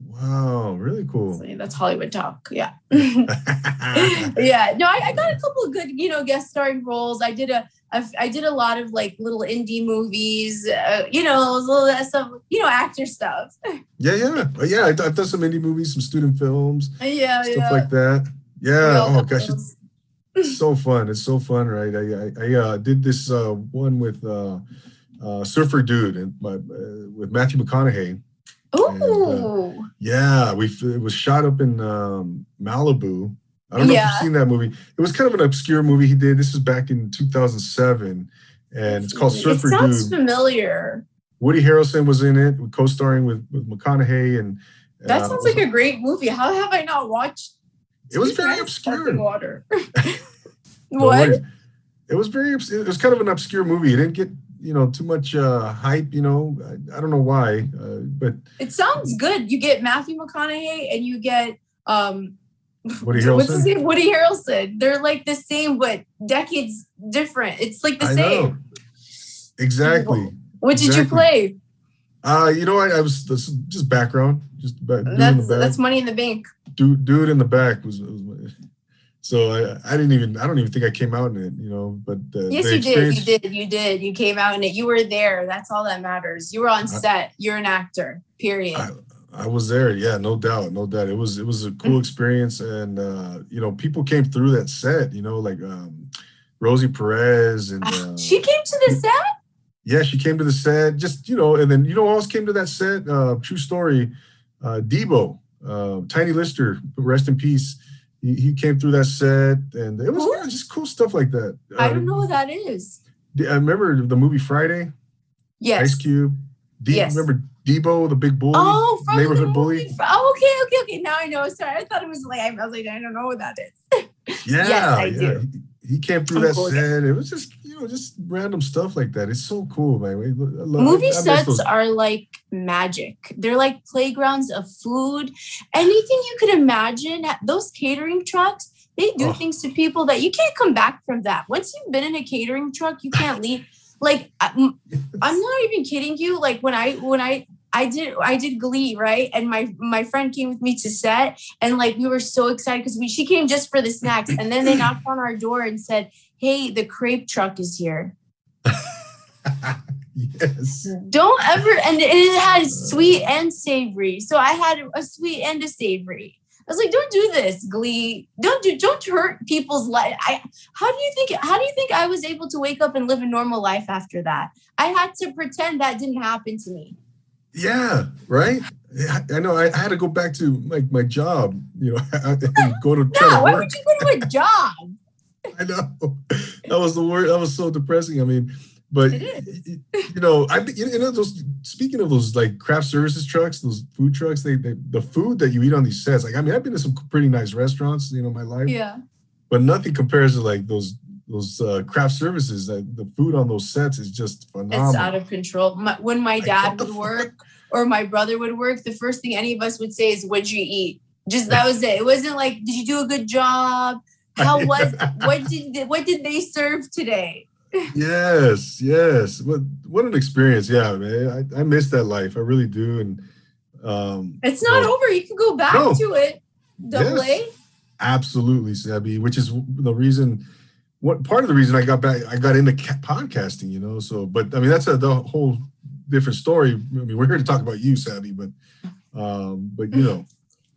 Wow, really cool. So that's Hollywood talk. Yeah. [LAUGHS] [LAUGHS] yeah no I, I got a couple of good you know guest starring roles i did a a- I did a lot of like little indie movies uh, you know little that stuff you know actor stuff [LAUGHS] yeah, yeah, Uh, yeah. I- I've done some indie movies, some student films, yeah stuff yeah like that. Yeah. Oh have gosh, it's. It's so fun. It's so fun, right? I I, I uh, did this uh, one with uh, uh, Surfer Dude and my, uh, with Matthew McConaughey. Ooh. Yeah, we it was shot up in um, Malibu. I don't know if you've seen that movie. It was kind of an obscure movie he did. This was back in 2007, and it's called it Surfer sounds Dude. Sounds familiar Woody Harrelson was in it, co-starring with with McConaughey, and that sounds like a great movie how have i not watched [LAUGHS] [LAUGHS] It was very obscure. water what worries. It was very. It was kind of an obscure movie. It didn't get you know too much uh, hype. You know, I, I don't know why, uh, but it sounds good you get matthew mcconaughey and you get um [LAUGHS] Woody What's his Harrelson. name? Woody Harrelson. They're like the same, but decades different. It's like the I same. know. Exactly. What did you play? Uh, you know, I, I was this just background, just ba- dude the That's back. that's money in the bank. Dude, dude in the back was. was so I, I didn't even. I don't even think I came out in it. You know, but uh, Yes, you did. You did. You did. You came out in it. You were there. That's all that matters. You were on I- set. You're an actor. Period. I, I was there. Yeah, no doubt, no doubt. It was it was a cool experience, and uh, you know, people came through that set. You know, like um, Rosie Perez and uh, she came to the set. yeah, she came to the set. Just you know, and then you know, who else came to that set? Uh, true story. Uh, Debo, uh, Tiny Lister, rest in peace. He, he came through that set, and it was yeah, just cool stuff like that. I Uh, don't know who that is. I remember the movie Friday. Yes. Ice Cube. D- Yes. Remember Debo, the big bully, Oh, neighborhood bully. movie. Oh, okay, okay, okay. Now I know. Sorry, I thought it was like I was like I don't know what that is. [LAUGHS] Yeah, Yes, I yeah. do. He, came through that set. It was just you know just random stuff like that. It's so cool, man. Love- Movie I- I sets those- are like magic. They're like playgrounds of food. Anything you could imagine. Those catering trucks, they do Oh. things to people that you can't come back from that. Once you've been in a catering truck, you can't leave. Like I'm, I'm [LAUGHS] not even kidding you. Like when I when I I did I did Glee, right? And my my friend came with me to set, and like we were so excited because we she came just for the snacks, and then they [LAUGHS] knocked on our door and said, "Hey, the crepe truck is here." yes. Don't ever, and it had sweet and savory. So I had a sweet and a savory. I was like, don't do this, Glee. Don't do, don't hurt people's life. I, how do you think, how do you think I was able to wake up and live a normal life after that? I had to pretend that didn't happen to me. Yeah, right. I know. I, I had to go back to like my job, you know, [LAUGHS] and go to try no, why work. would you go to a job? [LAUGHS] I know that was the word. That was so depressing. I mean, but you know, I you know those. Speaking of those like craft services trucks, those food trucks, they, they the food that you eat on these sets. Like, I mean, I've been to some pretty nice restaurants, you know, my life, Yeah. but nothing compares to like those those uh, craft services. That the food on those sets is just phenomenal. It's out of control. My, when my dad would work or my brother would work, the first thing any of us would say is, "What'd you eat?" Just that was it. It wasn't like, "Did you do a good job?" How was? [LAUGHS] What did what did they serve today? [LAUGHS] yes, yes. What what an experience. Yeah, man. I, I miss that life. I really do. And um It's not No. over. You can go back No. to it. Double Yes. A. absolutely, Sabby, which is the reason what part of the reason I got back I got into ca- podcasting, you know. So but I mean that's a the whole different story. I mean, we're here to talk about you, Sabby, but um but you know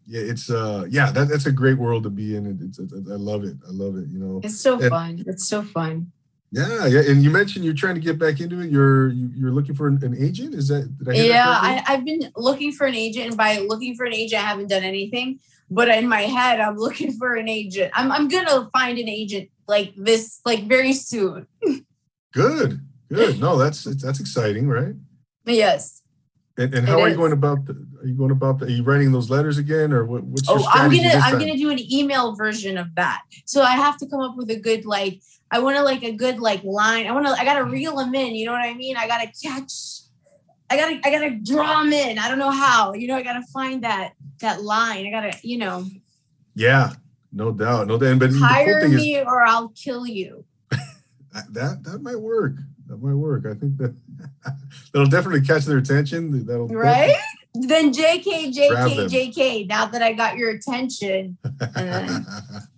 yeah, it's uh yeah, that, that's a great world to be in. It's, it's, I love it. I love it, you know. It's so And- fun. It's so fun. Yeah, yeah. And you mentioned you're trying to get back into it. You're you- you're looking for an, agent. Is that I Yeah, that? I, I've been looking for an agent, and by looking for an agent, I haven't done anything. But in my head, I'm [LAUGHS] looking for an agent. I'm I'm gonna find an agent like this, like very soon. Good, good. No, that's that's exciting, right? Yes. And, and It how are you is. going about? The, are you going about? The, are you writing those letters again, or what, what's your Oh, I'm gonna I'm gonna do an email version of that. So I have to come up with a good like I want to like a good like line. I want to I gotta reel them in. You know what I mean? I gotta catch. I gotta I gotta draw them in. I don't know how. You know I gotta find that that line. I gotta you know Yeah, no doubt, no doubt. But the cool hire thing is me or I'll kill you. [LAUGHS] that that might work. That might work. I think that [LAUGHS] that'll definitely catch their attention. That'll Right? Then JK JK. JK. Now that I got your attention, [LAUGHS] there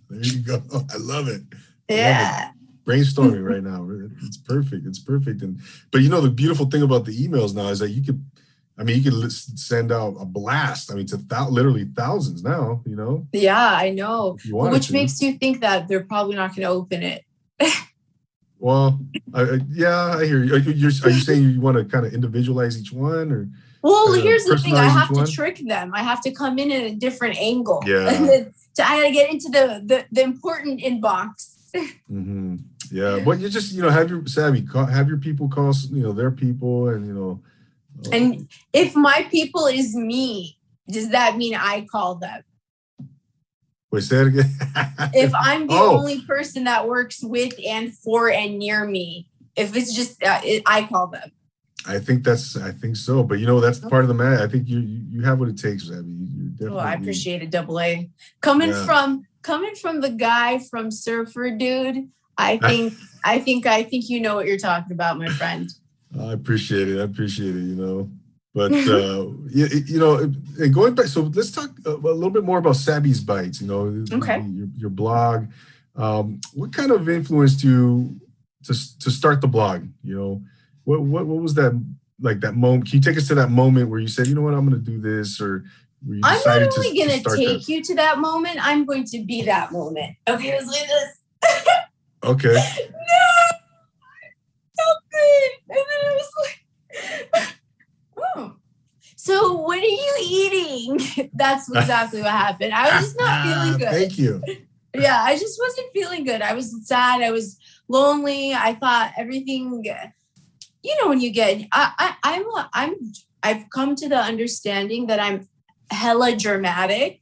you go. I love it. yeah. brainstorming right now. It's perfect. It's perfect. And but you know the beautiful thing about the emails now is that you could, I mean, you could lis- send out a blast. I mean, to thou- literally thousands now. You know, Yeah, I know. if you wanted Which to. makes you think that they're probably not going to open it. [LAUGHS] well, I, yeah, I hear you. Are you, you're, are you saying you want to kind of individualize each one, or Well, Uh, here's the thing. I have to one? trick them. I have to come in at a different angle. Yeah. [LAUGHS] To, I gotta get into the, the, the important inbox. [LAUGHS] Mhm. yeah, but you just you know have your savvy call, have your people call you know their people, and you know, And if my people is me, does that mean I call them? wait, say it again. [LAUGHS] If I'm the Oh. only person that works with and for and near me, if it's just uh, it, I call them. I think that's I think so, but you know that's part of the man. I think you you, you have what it takes, Sabby. You, you're definitely. Well, I appreciate it, double A. Coming Yeah. from coming from the guy from Surfer Dude, I [LAUGHS] think I think I think you know what you're talking about, my friend. I appreciate it. I appreciate it. You know, but uh, [LAUGHS] you, you know, and going back. So let's talk a, a little bit more about Sabby's bites. You know, Okay. Your, your blog. Um, what kind of influenced you to to start the blog? You know, what what what was that like that moment? Can you take us to that moment where you said, you know what, I'm going to do this, or I'm not only to, gonna to take that? you to that moment, I'm going to be that moment. Okay, let's do this. [LAUGHS] Okay. no. And then I was like, [LAUGHS] oh. So what are you eating? [LAUGHS] That's exactly what happened. I was just not [LAUGHS] feeling good. Thank you. yeah, I just wasn't feeling good. I was sad. I was lonely. I thought everything. You know, when you get, I, I, I'm, I'm, I've come to the understanding that I'm hella dramatic,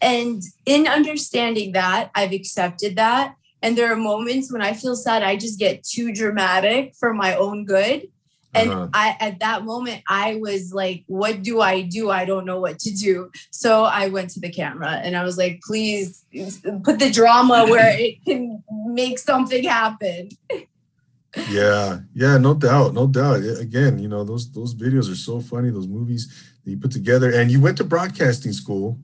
and in understanding that, I've accepted that. And there are moments when I feel sad, I just get too dramatic for my own good. And Uh-huh. I, at that moment, I was like, what do I do? I don't know what to do. So I went to the camera and I was like, please put the drama [LAUGHS] where it can make something happen. yeah, yeah, no doubt, no doubt. Again, you know those those videos are so funny. Those movies that you put together, and you went to broadcasting school.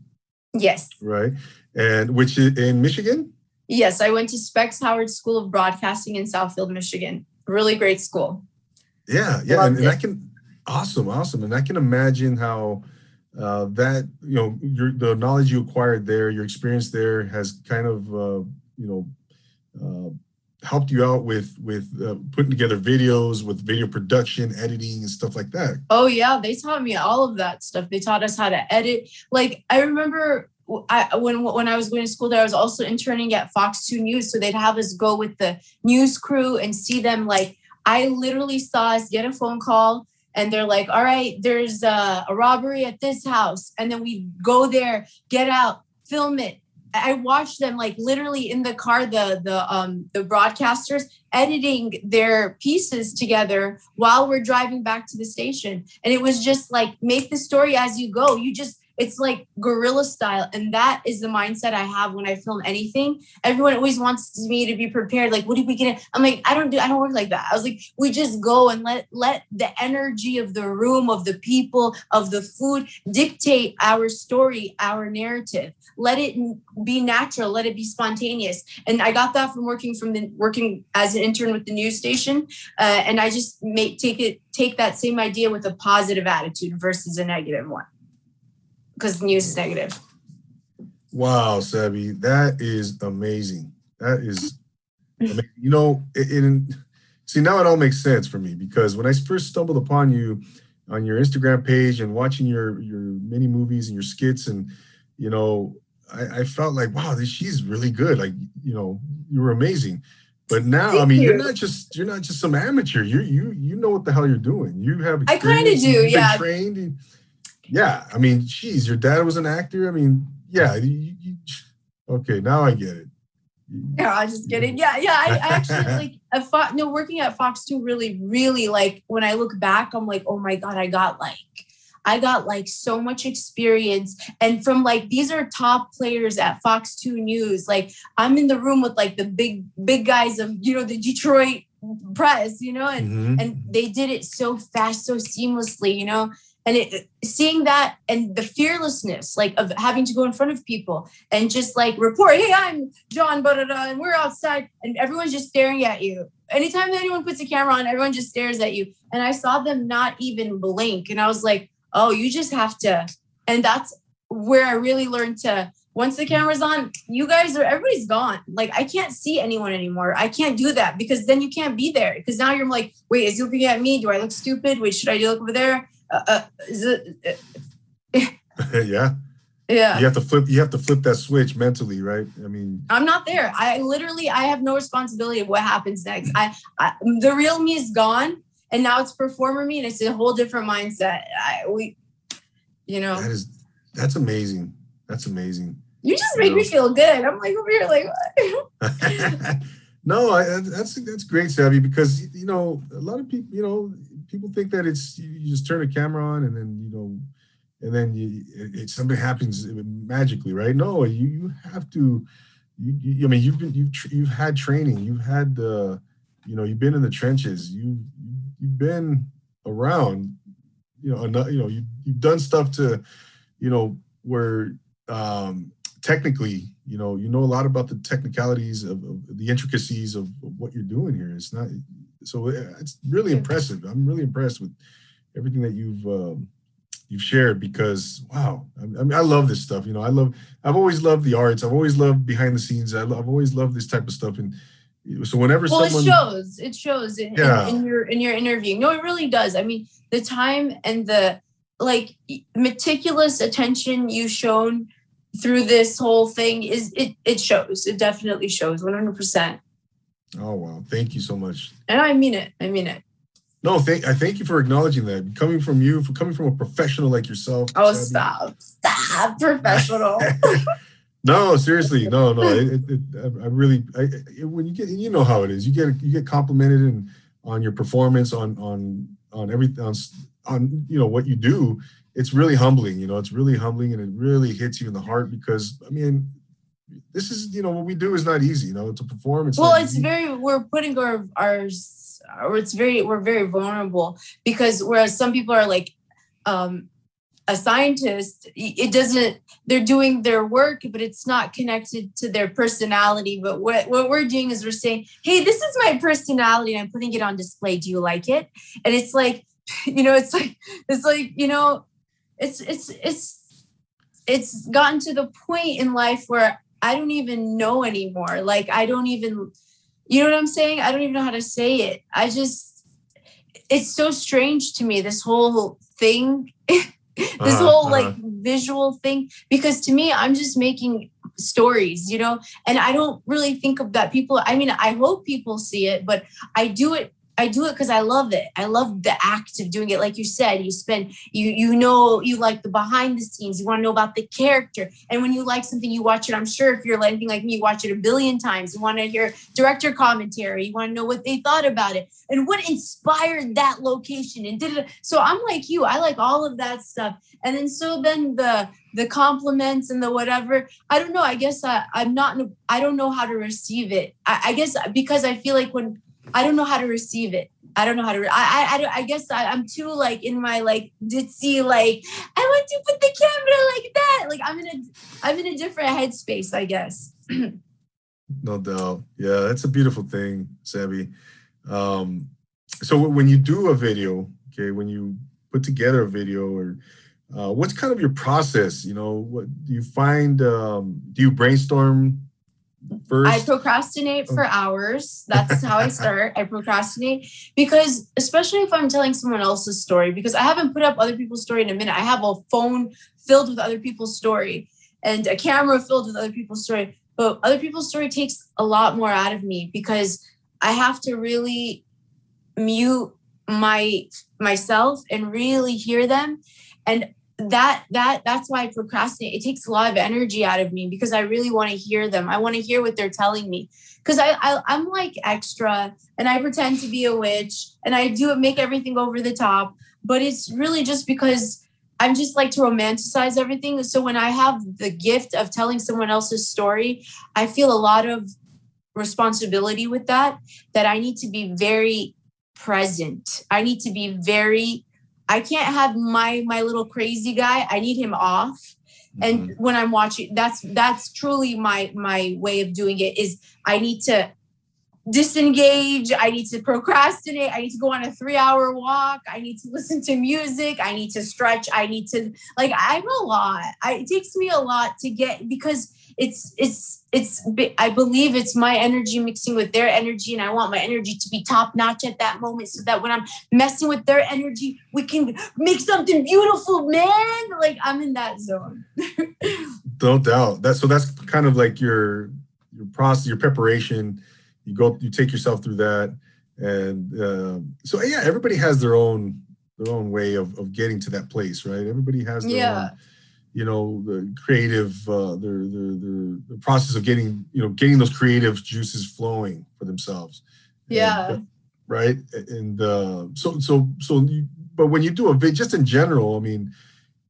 Yes. Right, and which is in Michigan. Yes, I went to Specs Howard School of Broadcasting in Southfield, Michigan. Really great school. Yeah, yeah, and, and I can awesome, awesome, and I can imagine how uh, that you know your the knowledge you acquired there, your experience there has kind of uh, you know uh, helped you out with with uh, putting together videos, with video production, editing, and stuff like that. Oh yeah, they taught me all of that stuff. They taught us how to edit. Like I remember I, when when I was going to school there, I was also interning at Fox 2 News. So they'd have us go with the news crew and see them. Like I literally saw us get a phone call and they're like, "All right, there's a, a robbery at this house," and then we go there, get out, film it. I watched them like literally in the car, the the um the broadcasters editing their pieces together while we're driving back to the station, and it was just like make the story as you go. You just it's like guerrilla style. And that is the mindset I have when I film anything. Everyone always wants me to be prepared. Like, what did we get? I'm like, I don't do, I don't work like that. I was like, we just go and let let the energy of the room, of the people, of the food dictate our story, our narrative. Let it be natural, let it be spontaneous. And I got that from working from the working as an intern with the news station. Uh, and I just make take it take that same idea with a positive attitude versus a negative one because news is negative. Wow, Sabby, that is amazing. That is, amazing. you know, it, it, see now it all makes sense for me because when I first stumbled upon you on your Instagram page and watching your your mini movies and your skits and you know, I, I felt like wow, this she's really good. Like you know, you were amazing. But now, Thank I mean, you. are not just you're not just some amateur. You you you know what the hell you're doing. You have I kind of do, yeah. Trained yeah, I mean, geez, your dad was an actor. I mean, yeah. You, you, okay, now I get it. Yeah, I just kidding. Yeah, yeah. I, I actually [LAUGHS] like a Fox, no working at Fox 2 really, really like when I look back, I'm like, oh my God, I got like I got like so much experience. And from like these are top players at Fox 2 News. Like I'm in the room with like the big, big guys of, you know, the Detroit press, you know, and mm-hmm. and they did it so fast, so seamlessly, you know and it, seeing that and the fearlessness like of having to go in front of people and just like report hey i'm john blah, and we're outside and everyone's just staring at you. Anytime that anyone puts a camera on everyone just stares at you. And i saw them not even blink and i was like oh you just have to and that's where i really learned to once the camera's on you guys are everybody's gone. Like i can't see anyone anymore. I can't do that because then you can't be there because now you're like wait is he looking at me? Do i look stupid? Wait should i look over there uh, uh it, [LAUGHS] yeah. Yeah. You have to flip you have to flip that switch mentally, right? I mean I'm not there. I literally I have no responsibility of what happens next. I, I the real me is gone and now it's performer me and it's a whole different mindset. I we you know That is that's amazing. That's amazing. You just make you know? me feel good. I'm like over here like [LAUGHS] No, I, that's that's great, Sabby, because you know a lot of people, you know, people think that it's you just turn a camera on and then you know and then you, it, something happens magically right? No you you have to you, you i mean you've been you've you've had training you've had the you know you've been in the trenches you you've been around you know enough, you know you, you've done stuff to you know where um technically you know you know a lot about the technicalities of, of the intricacies of, of, what you're doing here. It's not so it's really impressive. I'm really impressed with everything that you've um, you've shared because wow, I, mean, I love this stuff. You know, I love. I've always loved the arts. I've always loved behind the scenes. I have always loved this type of stuff. And so whenever well, someone, it shows. It shows in, yeah. in, in your in your interview. No, it really does. I mean, the time and the like meticulous attention you've shown through this whole thing is it it shows. It definitely shows 100. Oh wow! Thank you so much. And I mean it. I mean it. No, thank I thank you for acknowledging that. Coming from you, for coming from a professional like yourself. Oh, Sabby. stop! Stop, professional. [LAUGHS] no, seriously, no, no. It, it, I really, I, it, when you get, you know how it is. You get, you get complimented and on your performance, on, on, on everything, on, on, you know what you do. It's really humbling. You know, it's really humbling, and it really hits you in the heart because I mean, this is you know what we do is not easy you know to perform. It's well it's easy. very we're putting our our or it's very we're very vulnerable because whereas some people are like um a scientist it doesn't they're doing their work but it's not connected to their personality. But what, what we're doing is we're saying hey this is my personality and i'm putting it on display. Do you like it? And it's like [LAUGHS] you know it's like it's like you know it's it's it's it's gotten to the point in life where i don't even know anymore. Like i don't even you know what i'm saying? I don't even know how to say it. I just it's so strange to me this whole thing [LAUGHS] this uh-huh, whole like uh-huh. visual thing because to me i'm just making stories you know? And i don't really think of that people i mean i hope people see it but i do it I do it because I love it. I love the act of doing it. Like you said, you spend you you know you like the behind the scenes. You want to know about the character. And when you like something, you watch it. I'm sure if you're anything like me, you watch it a billion times. You want to hear director commentary. You want to know what they thought about it and what inspired that location. And did it. So I'm like you. I like all of that stuff. And then so then the the compliments and the whatever. I don't know. I guess I, I'm not. I don't know how to receive it. I, I guess because I feel like when I don't know how to receive it. I don't know how to. Re- I, I I guess I, am too like in my like ditzy like I want to put the camera like that. Like I'm in a I'm in a different headspace. I guess. [CLEARS THROAT] no doubt. Yeah, that's a beautiful thing, Sabby. Um, so when you do a video, okay, when you put together a video or uh, what's kind of your process? You know, what do you find? Um, do you brainstorm First. I procrastinate for oh. hours. That's how I [LAUGHS] start. I procrastinate because, especially if I'm telling someone else's story, because I haven't put up other people's story in a minute. I have a phone filled with other people's story and a camera filled with other people's story. But other people's story takes a lot more out of me because I have to really mute my myself and really hear them. And that that that's why I procrastinate. It takes a lot of energy out of me because I really want to hear them. I want to hear what they're telling me because I, I I'm like extra and I pretend to be a witch and I do make everything over the top. But it's really just because I'm just like to romanticize everything. So when I have the gift of telling someone else's story, I feel a lot of responsibility with that. That I need to be very present. I need to be very I can't have my my little crazy guy. I need him off. Mm-hmm. And when I'm watching, that's that's truly my my way of doing it is I need to disengage. I need to procrastinate. I need to go on a three hour walk. I need to listen to music. I need to stretch. I need to like I'm a lot. I, it takes me a lot to get because it's it's it's i believe it's my energy mixing with their energy and i want my energy to be top notch at that moment so that when i'm messing with their energy we can make something beautiful man! Like i'm in that zone. [LAUGHS] No doubt. That so that's kind of like your your process your preparation. You go you take yourself through that and uh, so yeah everybody has their own their own way of, of getting to that place right? Everybody has their yeah. own you know the creative uh, their, their, their the process of getting you know getting those creative juices flowing for themselves. Yeah. and, right? And uh, so so so you, but when you do a vid just in general i mean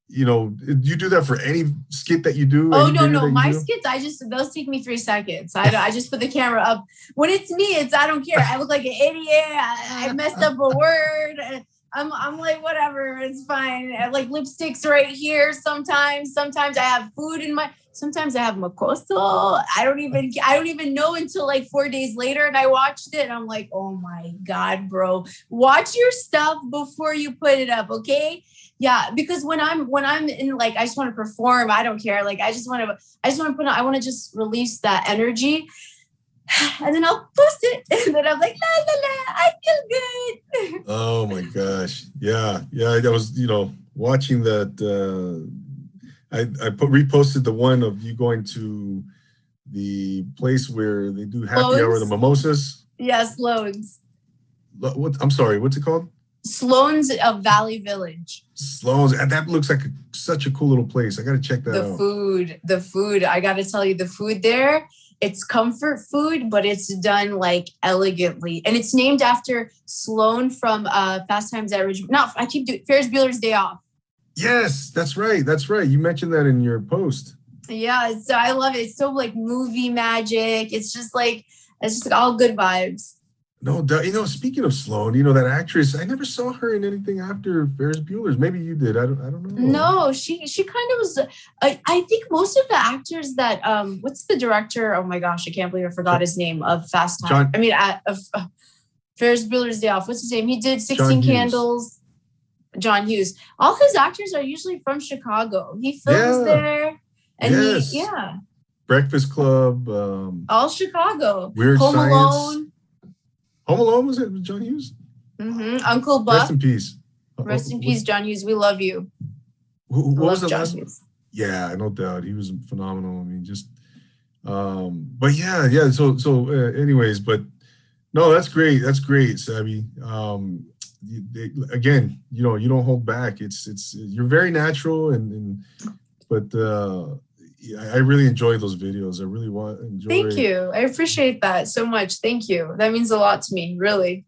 you know you do that for any skit that you do? Oh no no my do? skits i just those take me three seconds. I i just put the camera up. When it's me it's i don't care. I look like an idiot. I, I messed up a word I'm I'm like whatever, it's fine. I like lipsticks right here. Sometimes, sometimes I have food in my. Sometimes I have mocoso. I don't even I don't even know until like four days later, and I watched it, and I'm like, oh my god, bro, watch your stuff before you put it up, okay? Yeah, because when I'm when I'm in like I just want to perform, I don't care. Like I just want to I just want to put on, I want to just release that energy and then I'll post it, [LAUGHS] and then I'm like, la la la, I feel good. [LAUGHS] oh my gosh, yeah, yeah. I was, you know, watching that. Uh, I I put reposted the one of you going to the place where they do happy Sloan's? hour, the mimosas. Yeah, Sloan's. What? I'm sorry. What's it called? Sloan's of Valley Village. Sloan's. That looks like a, such a cool little place. I got to check that the out. The food, the food. I got to tell you, the food there it's comfort food, but it's done like elegantly. And it's named after Sloan from uh, Fast Times at Ridgemont. No, I keep doing Ferris Bueller's Day Off. Yes, that's right. That's right. You mentioned that in your post. Yeah, so I love it. It's so like movie magic. It's just like it's just like all good vibes. No, you know, speaking of Sloan, you know that actress. I never saw her in anything after Ferris Bueller's. Maybe you did. I don't. I don't know. No, she she kind of was. I, I think most of the actors that um, what's the director? Oh my gosh, I can't believe I forgot his name of Fast Time. John, I mean, at, of uh, Ferris Bueller's Day Off. What's his name? He did Sixteen Candles. John Hughes. All his actors are usually from Chicago. He films yeah. there, and yes. he yeah. Breakfast Club. Um, all Chicago. Weird Home Science. Alone. Home Alone was it John Hughes? Mm-hmm. Uncle Buck. Rest in peace. Rest in peace, John Hughes. We love you. Who, what was the John last? Hughes. Yeah, no doubt. He was phenomenal. I mean, just, um, but yeah, yeah. So, so, uh, anyways, but no, that's great. That's great, Sabby. Um, they, again, you know, you don't hold back. It's, it's, you're very natural, and, and but uh, I really enjoy those videos. I really want enjoy. Thank you. I appreciate that so much. Thank you. That means a lot to me, really.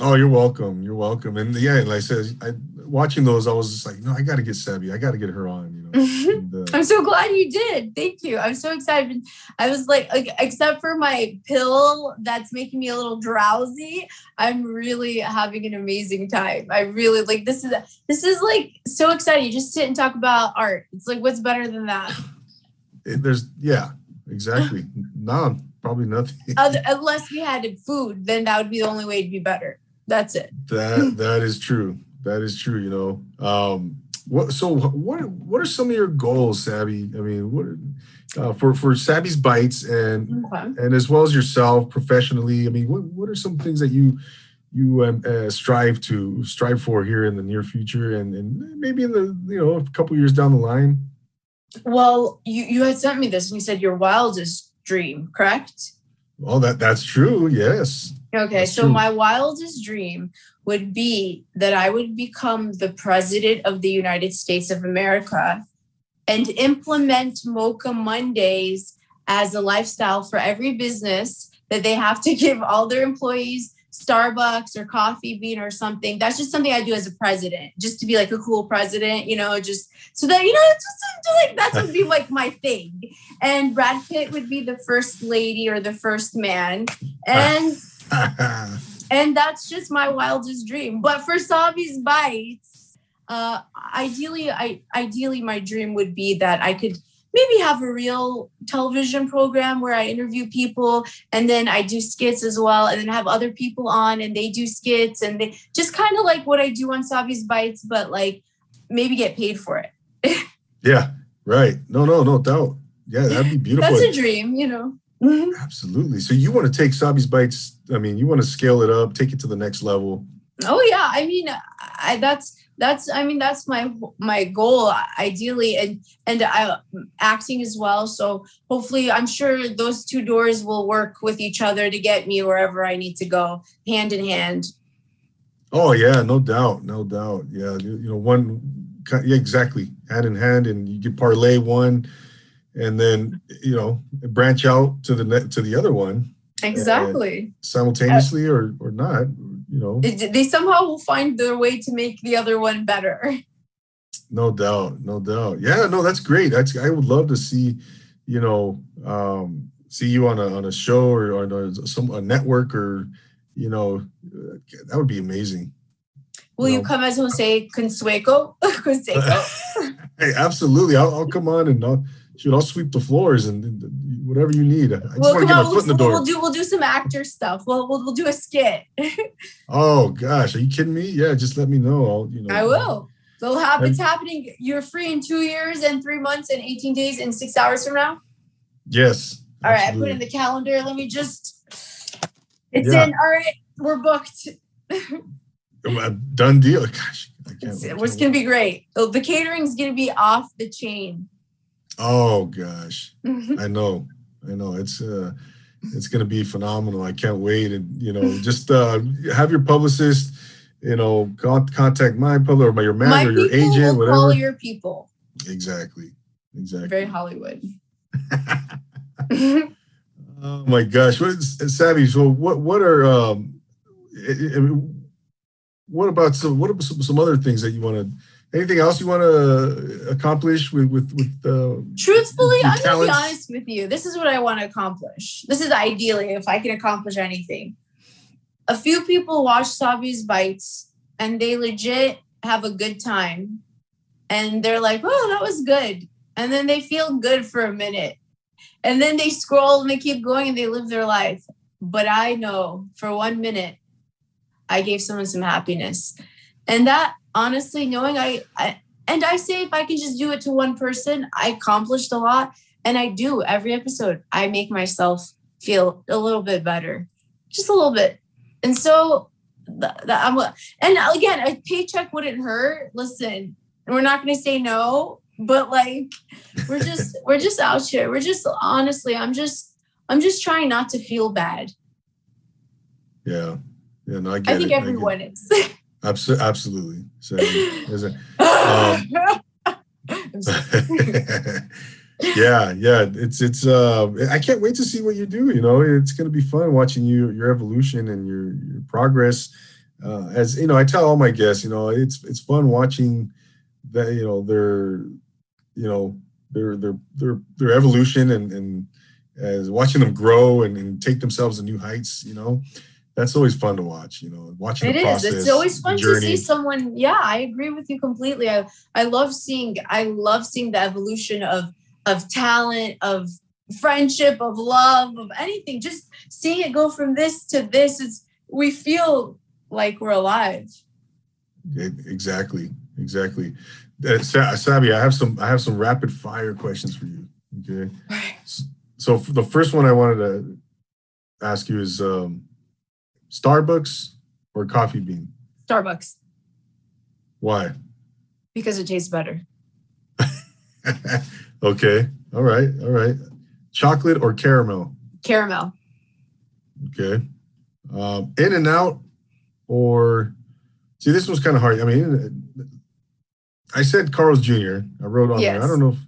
Oh, you're welcome. You're welcome. And yeah, like I said, I, watching those, I was just like, no, I got to get Sabby. I got to get her on. You know. [LAUGHS] and, uh, I'm so glad you did. Thank you. I'm so excited. I was like, like, except for my pill that's making me a little drowsy, I'm really having an amazing time. I really like this is this is like so exciting. You just sit and talk about art. It's like what's better than that? It, there's yeah, [GASPS] exactly. no, probably nothing. unless we had food, then that would be the only way to be better. That's it. That [LAUGHS] that is true. That is true. You know. Um, what so what what are some of your goals, Sabby? I mean, what uh, for for Sabby's bites and okay. and as well as yourself professionally? I mean, what what are some things that you you um, uh, strive to strive for here in the near future and and maybe in the you know a couple years down the line? Well, you you had sent me this and you said your wildest dream, correct? Well, that that's true. Yes. Okay, that's so true. my wildest dream would be that I would become the president of the United States of America and implement Mocha Mondays as a lifestyle for every business that they have to give all their employees Starbucks or coffee bean or something. That's just something I do as a president, just to be like a cool president, you know, just so that, you know, it's just like that would be like my thing. And Brad Pitt would be the first lady or the first man. And [LAUGHS] and that's just my wildest dream. But for Sabby's Bites, uh ideally I ideally my dream would be that I could maybe have a real television program where I interview people and then I do skits as well and then have other people on and they do skits and they just kind of like what I do on Sabby's Bites, but like maybe get paid for it. [LAUGHS] yeah, right. No, no, no doubt. Yeah, that'd be beautiful. That's a dream, you know. Mm-hmm. Absolutely. So you want to take Sabby's Bites, I mean, you want to scale it up, take it to the next level. Oh yeah, I mean, I, that's that's i mean that's my my goal ideally and and I, acting as well. So hopefully i'm sure those two doors will work with each other to get me wherever i need to go hand in hand. Oh yeah no doubt no doubt. Yeah you, you know one yeah exactly. Hand in hand and you can parlay one and then you know branch out to the to the other one. Exactly. Simultaneously or or not you know? They somehow will find their way to make the other one better. No doubt no doubt. Yeah no that's great. That's i would love to see you know um see you on a on a show or on a, some a network or you know uh, that would be amazing. Will you, know? you come as jose canseco? [LAUGHS] [LAUGHS] Hey absolutely. I'll, I'll come on and I'll, shoot, I'll sweep the floors and, and whatever you need. I just well, want to get on, my foot in the door. We'll do we'll do some actor stuff. We'll we'll, we'll do a skit. [LAUGHS] oh gosh, are you kidding me? Yeah, just let me know. I'll you know. I will. So have, it's happening. You're free in two years and three months and 18 days and six hours from now. Yes. All right, I put in the calendar. Let me just. It's yeah. in. All right, we're booked. [LAUGHS] done deal. Gosh, I can't. It's, it's gonna be great. The catering's gonna be off the chain. Oh gosh, mm-hmm. I know, I know. It's uh, it's going to be phenomenal. I can't wait. And you know, just uh, have your publicist, you know, con- contact my public or your manager, your agent, whatever. Call your people. Exactly. Exactly. Very Hollywood. [LAUGHS] [LAUGHS] oh my gosh, what is, Sabby? So what? What are um? I mean, what about some? What are some, some other things that you want to? Anything else you want to accomplish with with with uh, truthfully i'm gonna be honest with you this is what i want to accomplish this is ideally if i can accomplish anything a few people watch Sabby's bites and they legit have a good time. And they're like, oh, that was good. And then they feel good for a minute. And then they scroll and they keep going and they live their life. But I know for one minute, I gave someone some happiness. And that honestly, knowing I, I and I say if I can just do it to one person, I accomplished a lot. And I do every episode. I make myself feel a little bit better, just a little bit. And so I'm and again, a paycheck wouldn't hurt. Listen, we're not going to say no, but like we're just [LAUGHS] we're just out here. We're just honestly, I'm just I'm just trying not to feel bad. Yeah, yeah. No, I get I think it. everyone I is. [LAUGHS] Absol- absolutely. So, um, [LAUGHS] yeah, yeah. It's it's. Uh, I can't wait to see what you do. You know, it's going to be fun watching you your evolution and your your progress. Uh, as you know, I tell all my guests, you know, it's it's fun watching that. You know, their you know their their their their evolution and and as watching them grow and, and take themselves to new heights. You know, that's always fun to watch. You know, watching it is. process. It's always fun to see someone. Yeah, I agree with you completely. I I love seeing I love seeing the evolution of of talent, of friendship, of love, of anything. Just seeing it go from this to this. is we feel like we're alive. Exactly, exactly. Uh, Sabby, I have some I have some rapid fire questions for you. Okay. So for the first one I wanted to ask you is um, Starbucks or coffee bean? Starbucks Why? because it tastes better. [LAUGHS] okay. All right. All right. Chocolate or caramel? Caramel. Okay. Um, in and out or see this was kind of hard. I mean, I said Carl's Jr. I wrote on there. I don't know if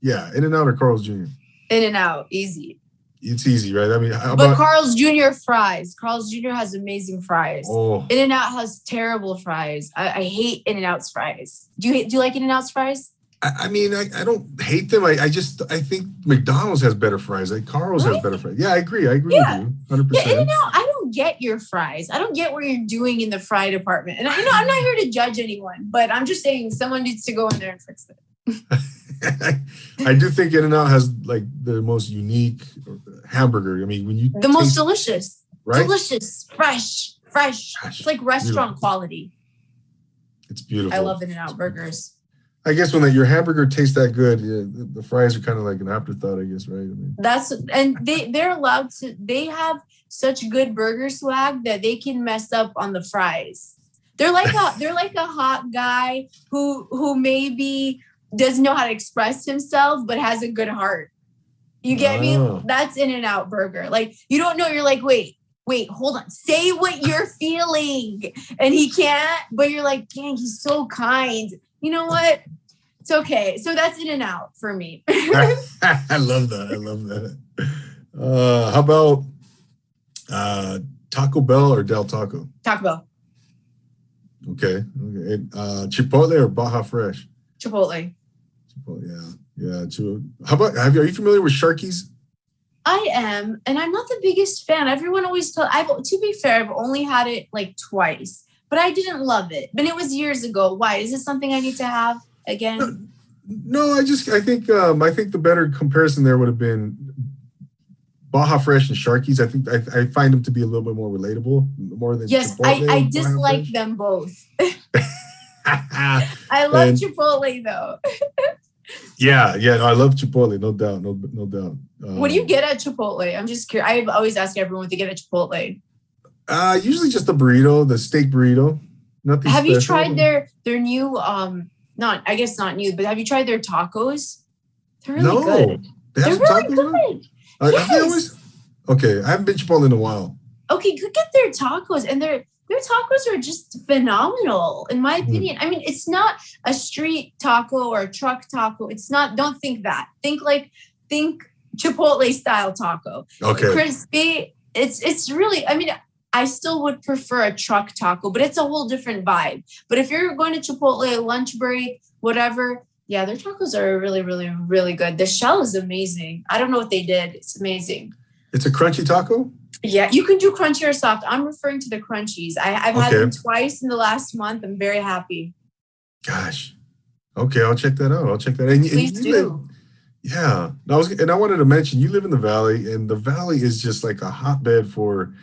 yeah, in and out or Carl's Jr. In and out, easy. It's easy, right? I mean, But about Carl's Jr. fries. Carl's Jr. has amazing fries. oh In and Out has terrible fries. I, I hate In and Out's fries. Do you do you like In and Out's fries? I, I mean, I, I don't hate them. I, I just I think McDonald's has better fries. Like Carl's has better fries. Yeah, I agree. I agree Yeah. with you, hundred Yeah, In percent. and Out. I don't get your fries. I don't get what you're doing in the fry department. And I you know I'm not here to judge anyone, but I'm just saying someone needs to go in there and fix it. [LAUGHS] [LAUGHS] I do think In and Out has like the most unique hamburger. I mean, when you The most delicious, right, delicious, fresh, fresh. Gosh, It's like restaurant beautiful. quality. It's beautiful. I love In and Out burgers. I guess when your hamburger tastes that good, yeah, the, the fries are kind of like an afterthought. I guess, right? I mean, That's and they they're allowed to. They have such good burger swag that they can mess up on the fries. They're like a they're like a hot guy who who maybe doesn't know how to express himself but has a good heart. You get Oh. me? That's In and Out Burger. Like you don't know. You're like, wait, wait, hold on. Say what you're feeling, and he can't. But you're like, dang, he's so kind. You know what? It's okay. So that's In and Out for me. [LAUGHS] [LAUGHS] I love that. I love that. Uh, how about uh, Taco Bell or Del Taco? Taco Bell, Okay. Okay. And, uh, Chipotle or Baja Fresh? Chipotle. Chipotle, yeah. Yeah. Chipotle. How about, have you, are you familiar with Sharky's? I am, and I'm not the biggest fan. Everyone always tell. I've to be fair, I've only had it like twice, but I didn't love it. But it was years ago. Why is this something I need to have again? No, I just, I think, um, I think the better comparison there would have been Baja Fresh and Sharky's. I think, I, I find them to be a little bit more relatable, more than Yes, Chipotle I, I dislike them both. [LAUGHS] I love And- Chipotle though. [LAUGHS] yeah, yeah. No, I love Chipotle, no doubt, no, no doubt. Um, What do you get at Chipotle? I'm just curious. I always ask everyone what they get at Chipotle. Uh, usually just the burrito, the steak burrito. Nothing. Have you tried their their new um not I guess not new, but have you tried their tacos? They're really no, good. they they're really good. Uh, Yes. always- Okay, I haven't been to Chipotle in a while. okay, go get their tacos, and their their tacos are just phenomenal, in my Hmm. opinion. I mean, it's not a street taco or a truck taco. It's not. Don't think that. Think like think Chipotle style taco, Okay, crispy. It's it's really. I mean. I still would prefer a truck taco, but it's a whole different vibe. But if you're going to Chipotle, lunch break, whatever, yeah, their tacos are really, really, really good. The shell is amazing. I don't know what they did. It's amazing. It's a crunchy taco. Yeah, you can do crunchy or soft. I'm referring to the crunchies. I, have had them twice in the last month. I'm very happy. Gosh. Okay, I'll check that out. I'll check that. And, and Please you live- do. yeah. And I was and I wanted to mention you live in the valley, and the valley is just like a hotbed for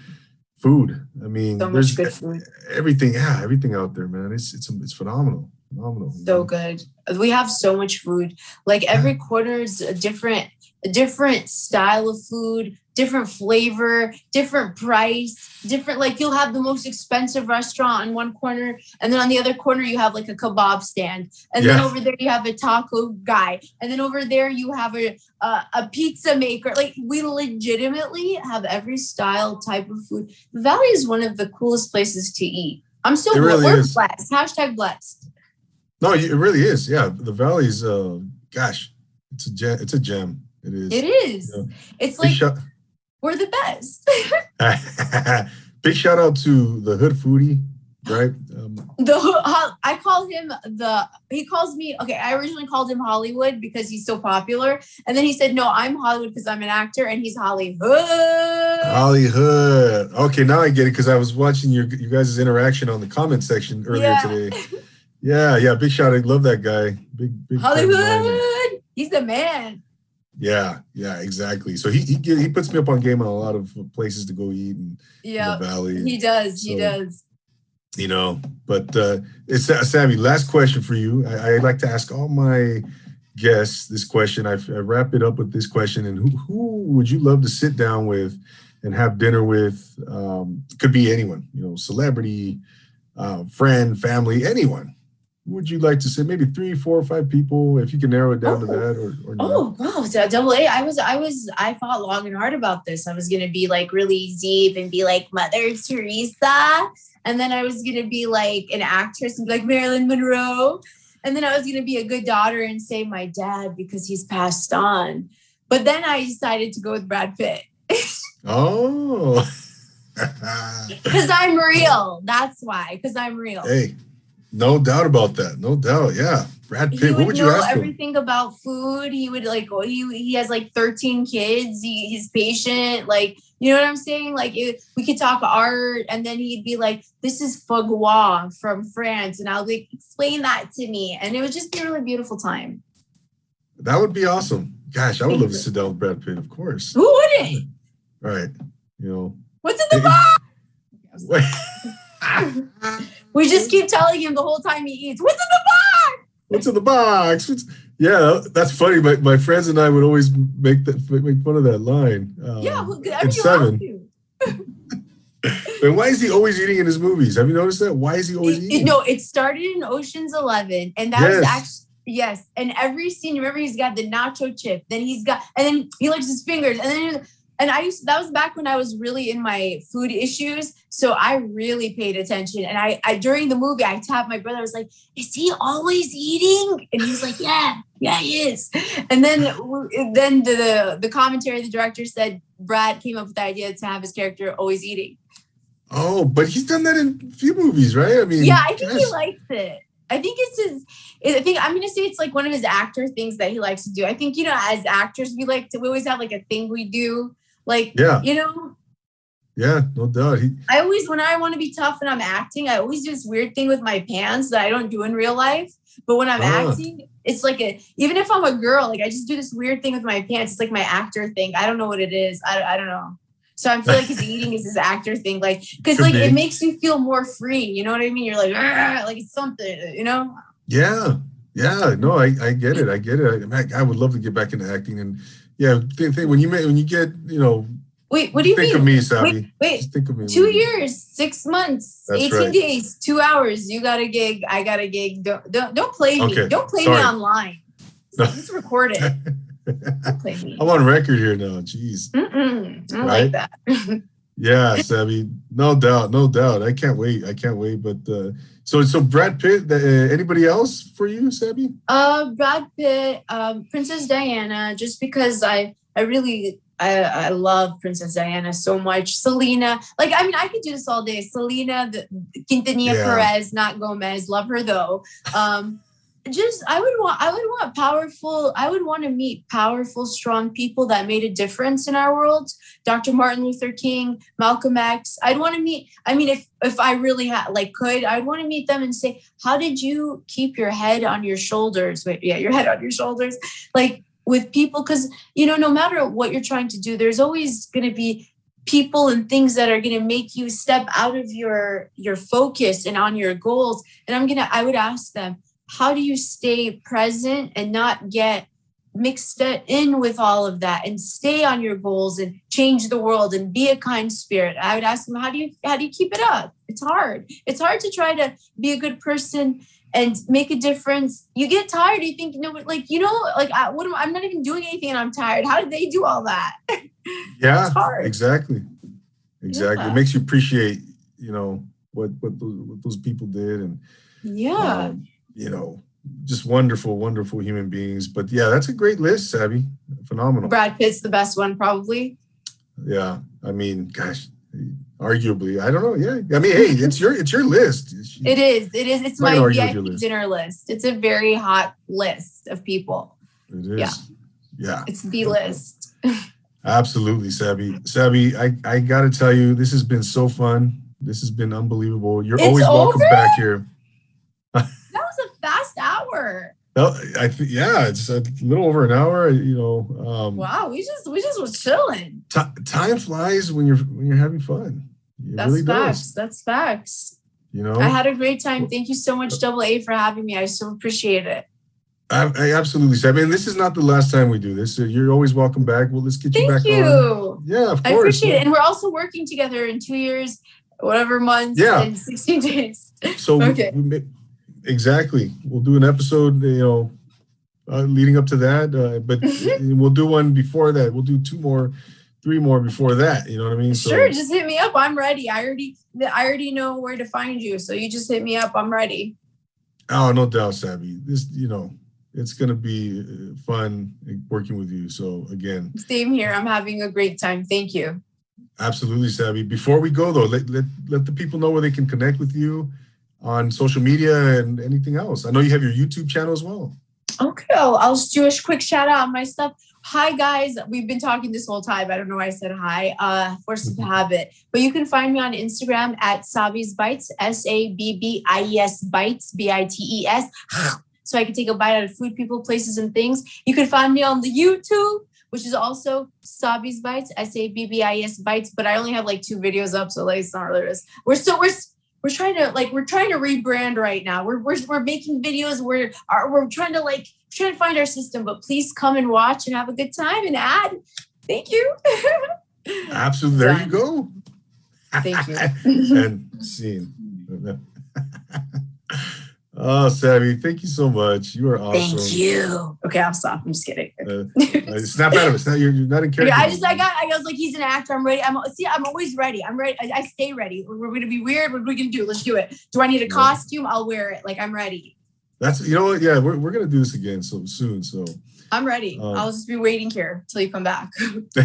food. I mean, So there's much good food. everything. Yeah, everything out there, man. It's it's it's phenomenal. Phenomenal. So know? good. We have so much food. Like every corner is a different, a different style of food, different flavor, different price, different. Like you'll have the most expensive restaurant on one corner, and then on the other corner you have like a kebab stand, and then over there you have a taco guy, and then over there you have a a, a pizza maker. Like we legitimately have every style type of food. The Valley is one of the coolest places to eat. I'm so really we're is. blessed. Hashtag blessed. No, it really is. Yeah, the valley's. Uh, gosh, it's a gem. It's a gem. It is. It is. Yeah. It's like we're the best. [LAUGHS] big shout out to the hood foodie, right? Um, the I call him the he calls me okay. I originally called him Hollywood because he's so popular, and then he said no, I'm Hollywood because I'm an actor, and he's Hollywood. Hollywood. Okay, now I get it because I was watching your you guys' interaction on the comment section earlier Yeah. today. [LAUGHS] Yeah, yeah. Big shout out. Love that guy. Big, big. fan of mine. Hollywood. He's the man. Yeah, yeah, exactly. So he he he puts me up on game on a lot of places to go eat and Yeah, the valley. he does. He does. you know but uh it's uh, Sabby last question for you I, I like to ask all my guests this question I, I wrap it up with this question and who, who would you love to sit down with and have dinner with um could be anyone you know celebrity uh, friend family anyone would you like to say maybe three four or five people if you can narrow it down to Oh. that or, or. Oh wow, d- double A. I was, I was, I thought long and hard about this. I was gonna be like really deep and be like Mother Teresa, and then I was gonna be like an actress and be like Marilyn Monroe, and then I was gonna be a good daughter and say my dad because he's passed on. But then I decided to go with Brad Pitt oh [LAUGHS] [LAUGHS] because I'm real. That's why, because I'm real. hey no doubt about that no doubt yeah brad he pitt would, what would you know ask him everything about food. He would like he he has like 13 kids. He, he's patient. Like you know what I'm saying? Like it, we could talk art, and then he'd be like, "This is foie gras from France," and I'll like, "Explain that to me." And it would just be a really beautiful time. That would be awesome. Gosh, I would Thank love to [LAUGHS] sit down with Brad Pitt, of course. Who wouldn't? Right. You know. What's in the box? [LAUGHS] [LAUGHS] We just keep telling him the whole time he eats. What's in the box? What's in the box? What's... Yeah, that's funny. My, my friends and I would always make that make fun of that line. Um, yeah, you seven. And why is he always eating in his movies? Have you noticed that? Why is he always It- it- eating? no, it started in Ocean's Eleven, and that was Yes. actually yes. And every scene, remember, he's got the nacho chip. Then he's got, and then he licks his fingers, and then and I used that was back when I was really in my food issues, so I really paid attention. And I, I during the movie, I tapped my brother. I was like, "Is he always eating?" And he was like, "Yeah, yeah, he is." And then then the the, commentary, the director said Brad came up with the idea to have his character always eating. Oh, but he's done that in a few movies, right? I mean, Yeah, I think he likes it. I think it's his. I think I'm gonna say it's like one of his actor things that he likes to do. I think you know, as actors, we like to. We always have like a thing we do. Like Yeah, you know, yeah, no doubt. He, I always when I want to be tough and I'm acting, I always do this weird thing with my pants that I don't do in real life. But when I'm Ah. acting, it's like a even if I'm a girl, like I just do this weird thing with my pants. It's like my actor thing. I don't know what it is. I, I don't know. So I feel like his [LAUGHS] eating is his actor thing, like because like it makes you feel more free. You know what I mean? You're like, like it's something. You know? yeah, yeah. No, I, I get it. I get it. I, I would love to get back into acting, and yeah, think, think, when you may, when you get, you know, Wait, what do you think mean? of me, Sabby. Wait, wait. Just think of me. Two years, six months, That's 18 right. days, two hours. You got a gig. I got a gig. Don't don't, don't play me. Don't play sorry. me online. No. [LAUGHS] Just record it. Don't play me. I'm on record here now. Jeez. Mm-mm, I don't Right? like that. [LAUGHS] Yeah, Sabby. No doubt. No doubt. I can't wait. I can't wait. But uh, so so Brad Pitt. Uh, anybody else for you, Sabby? uh, Brad Pitt, um, Princess Diana, just because I I really I, I love Princess Diana so much. Selena, like I mean, I could do this all day. Selena, the, Quintanilla Yeah. Perez, not Gomez. Love her though. Um, just I would want I would want powerful I would want to meet powerful strong people that made a difference in our world. Dr. Martin Luther King, Malcolm X. I'd want to meet I mean if if I really had like could I'd want to meet them and say how did you keep your head on your shoulders? Wait, yeah, your head on your shoulders. Like with people cuz you know no matter what you're trying to do there's always going to be people and things that are going to make you step out of your your focus and on your goals and i'm going to i would ask them how do you stay present and not get mixed in with all of that and stay on your goals and change the world and be a kind spirit? I would ask them how do you how do you keep it up? It's hard. It's hard to try to be a good person and make a difference. You get tired you think you know like you know like I, what am, i'm not even doing anything and i'm tired. How did they do all that? [LAUGHS] Yeah exactly. Exactly. Yeah. it makes you appreciate you know what what those, what those people did and yeah. um, you know, just wonderful, wonderful human beings. But yeah, that's a great list, Sabby. Phenomenal. Brad Pitt's the best one, probably. Yeah, I mean, gosh, arguably, I don't know. Yeah, I mean, hey, it's your it's your list. [LAUGHS] It is. It is. It's my VIP dinner list. It's a very hot list of people. It is. Yeah. Yeah. It's the list. [LAUGHS] Absolutely, Sabby. Sabby, I, I got to tell you, this has been so fun. This has been unbelievable. You're it's always welcome over? back here hour. Well, I th- yeah, it's a little over an hour. You know. Um, wow, we just we just was chilling. T- time flies when you're when you're having fun. It That's really facts. Does. That's facts. You know, I had a great time. Thank you so much, Double A, for having me. I so appreciate it. I, I absolutely. I mean, this is not the last time we do this. So you're always welcome back. Well, let's get you Thank back you. on. Yeah, of course. I appreciate it. And we're also working together in two years, whatever months, yeah. and 16 days. So [LAUGHS] okay. We, exactly. We'll do an episode, you know, uh, leading up to that. Uh, but [LAUGHS] we'll do one before that. We'll do two more, three more before that. You know what I mean? Sure. So, just hit me up. I'm ready. I already, I already know where to find you. So you just hit me up. I'm ready. Oh, no doubt, Sabby. This, you know, it's going to be uh, fun working with you. So again, same here. I'm having a great time. Thank you. Absolutely, Sabby. Before we go though, let, let, let the people know where they can connect with you on social media and anything else? I know you have your YouTube channel as well. Okay, I'll, I'll just do a quick shout out on my stuff. Hi guys, we've been talking this whole time. I don't know why I said hi. Uh, force of mm-hmm. habit. But you can find me on Instagram at Sabby's Bites, S A B B I E S Bites, B I T E S. [SIGHS] So I can take a bite out of food, people, places, and things. You can find me on the YouTube, which is also Sabby's Bites, S A B B I E S Bites. But I only have like two videos up, so like it's not really. We're still we're we're trying to like we're trying to rebrand right now. We're we're, we're making videos. We're are, we're trying to like trying to find our system. But please come and watch and have a good time and add. Thank you. Absolutely. There you go. Thank you. [LAUGHS] and scene. Oh, Sabby, thank you so much. You are awesome. Thank you. Okay, I'll stop. I'm just kidding. Uh, [LAUGHS] uh, snap out of it. Not, you're, you're not in character. Yeah, I just, I got, I was like, he's an actor. I'm ready. I'm see, I'm always ready. I'm ready. I, I stay ready. We're, we're, gonna be weird. What are we gonna do? Let's do it. Do I need a costume? I'll wear it. Like I'm ready. That's you know what? Yeah, we're, we're gonna do this again so soon. So I'm ready. Um, I'll just be waiting here till you come back. [LAUGHS]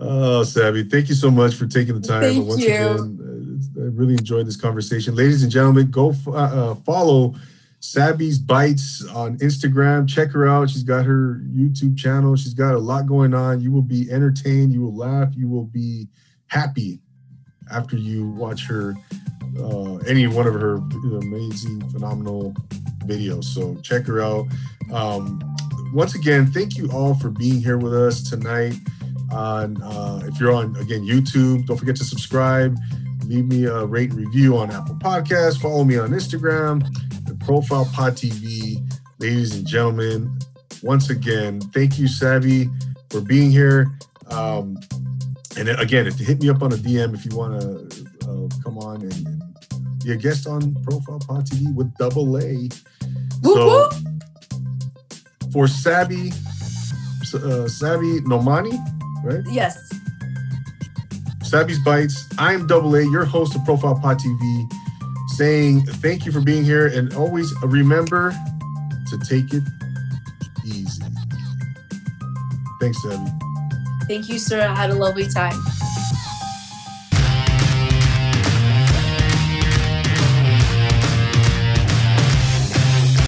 oh, Sabby, thank you so much for taking the time. Thank once you. again, really enjoyed this conversation. Ladies and gentlemen, go uh, uh, follow Sabby's Bites on Instagram. Check her out. She's got her YouTube channel. She's got a lot going on. You will be entertained. You will laugh. You will be happy after you watch her, uh, any one of her amazing, phenomenal videos. So check her out. Um, once again, thank you all for being here with us tonight. On uh, if you're on again YouTube, don't forget to subscribe leave me a rate and review on Apple Podcasts. Follow me on Instagram, the Profile Pod TV. Ladies and gentlemen, once again, thank you, Sabby, for being here. Um, and again, if you hit me up on a DM if you want to uh, come on and, and, be a guest on Profile Pod TV with Double A. So for Sabby, uh, Sabby Nomani, right? Yes. Sabby's Bites. I'm Double A, your host of Profile Pod TV, saying thank you for being here and always remember to take it easy. Thanks, Sabby. Thank you, sir. I had a lovely time.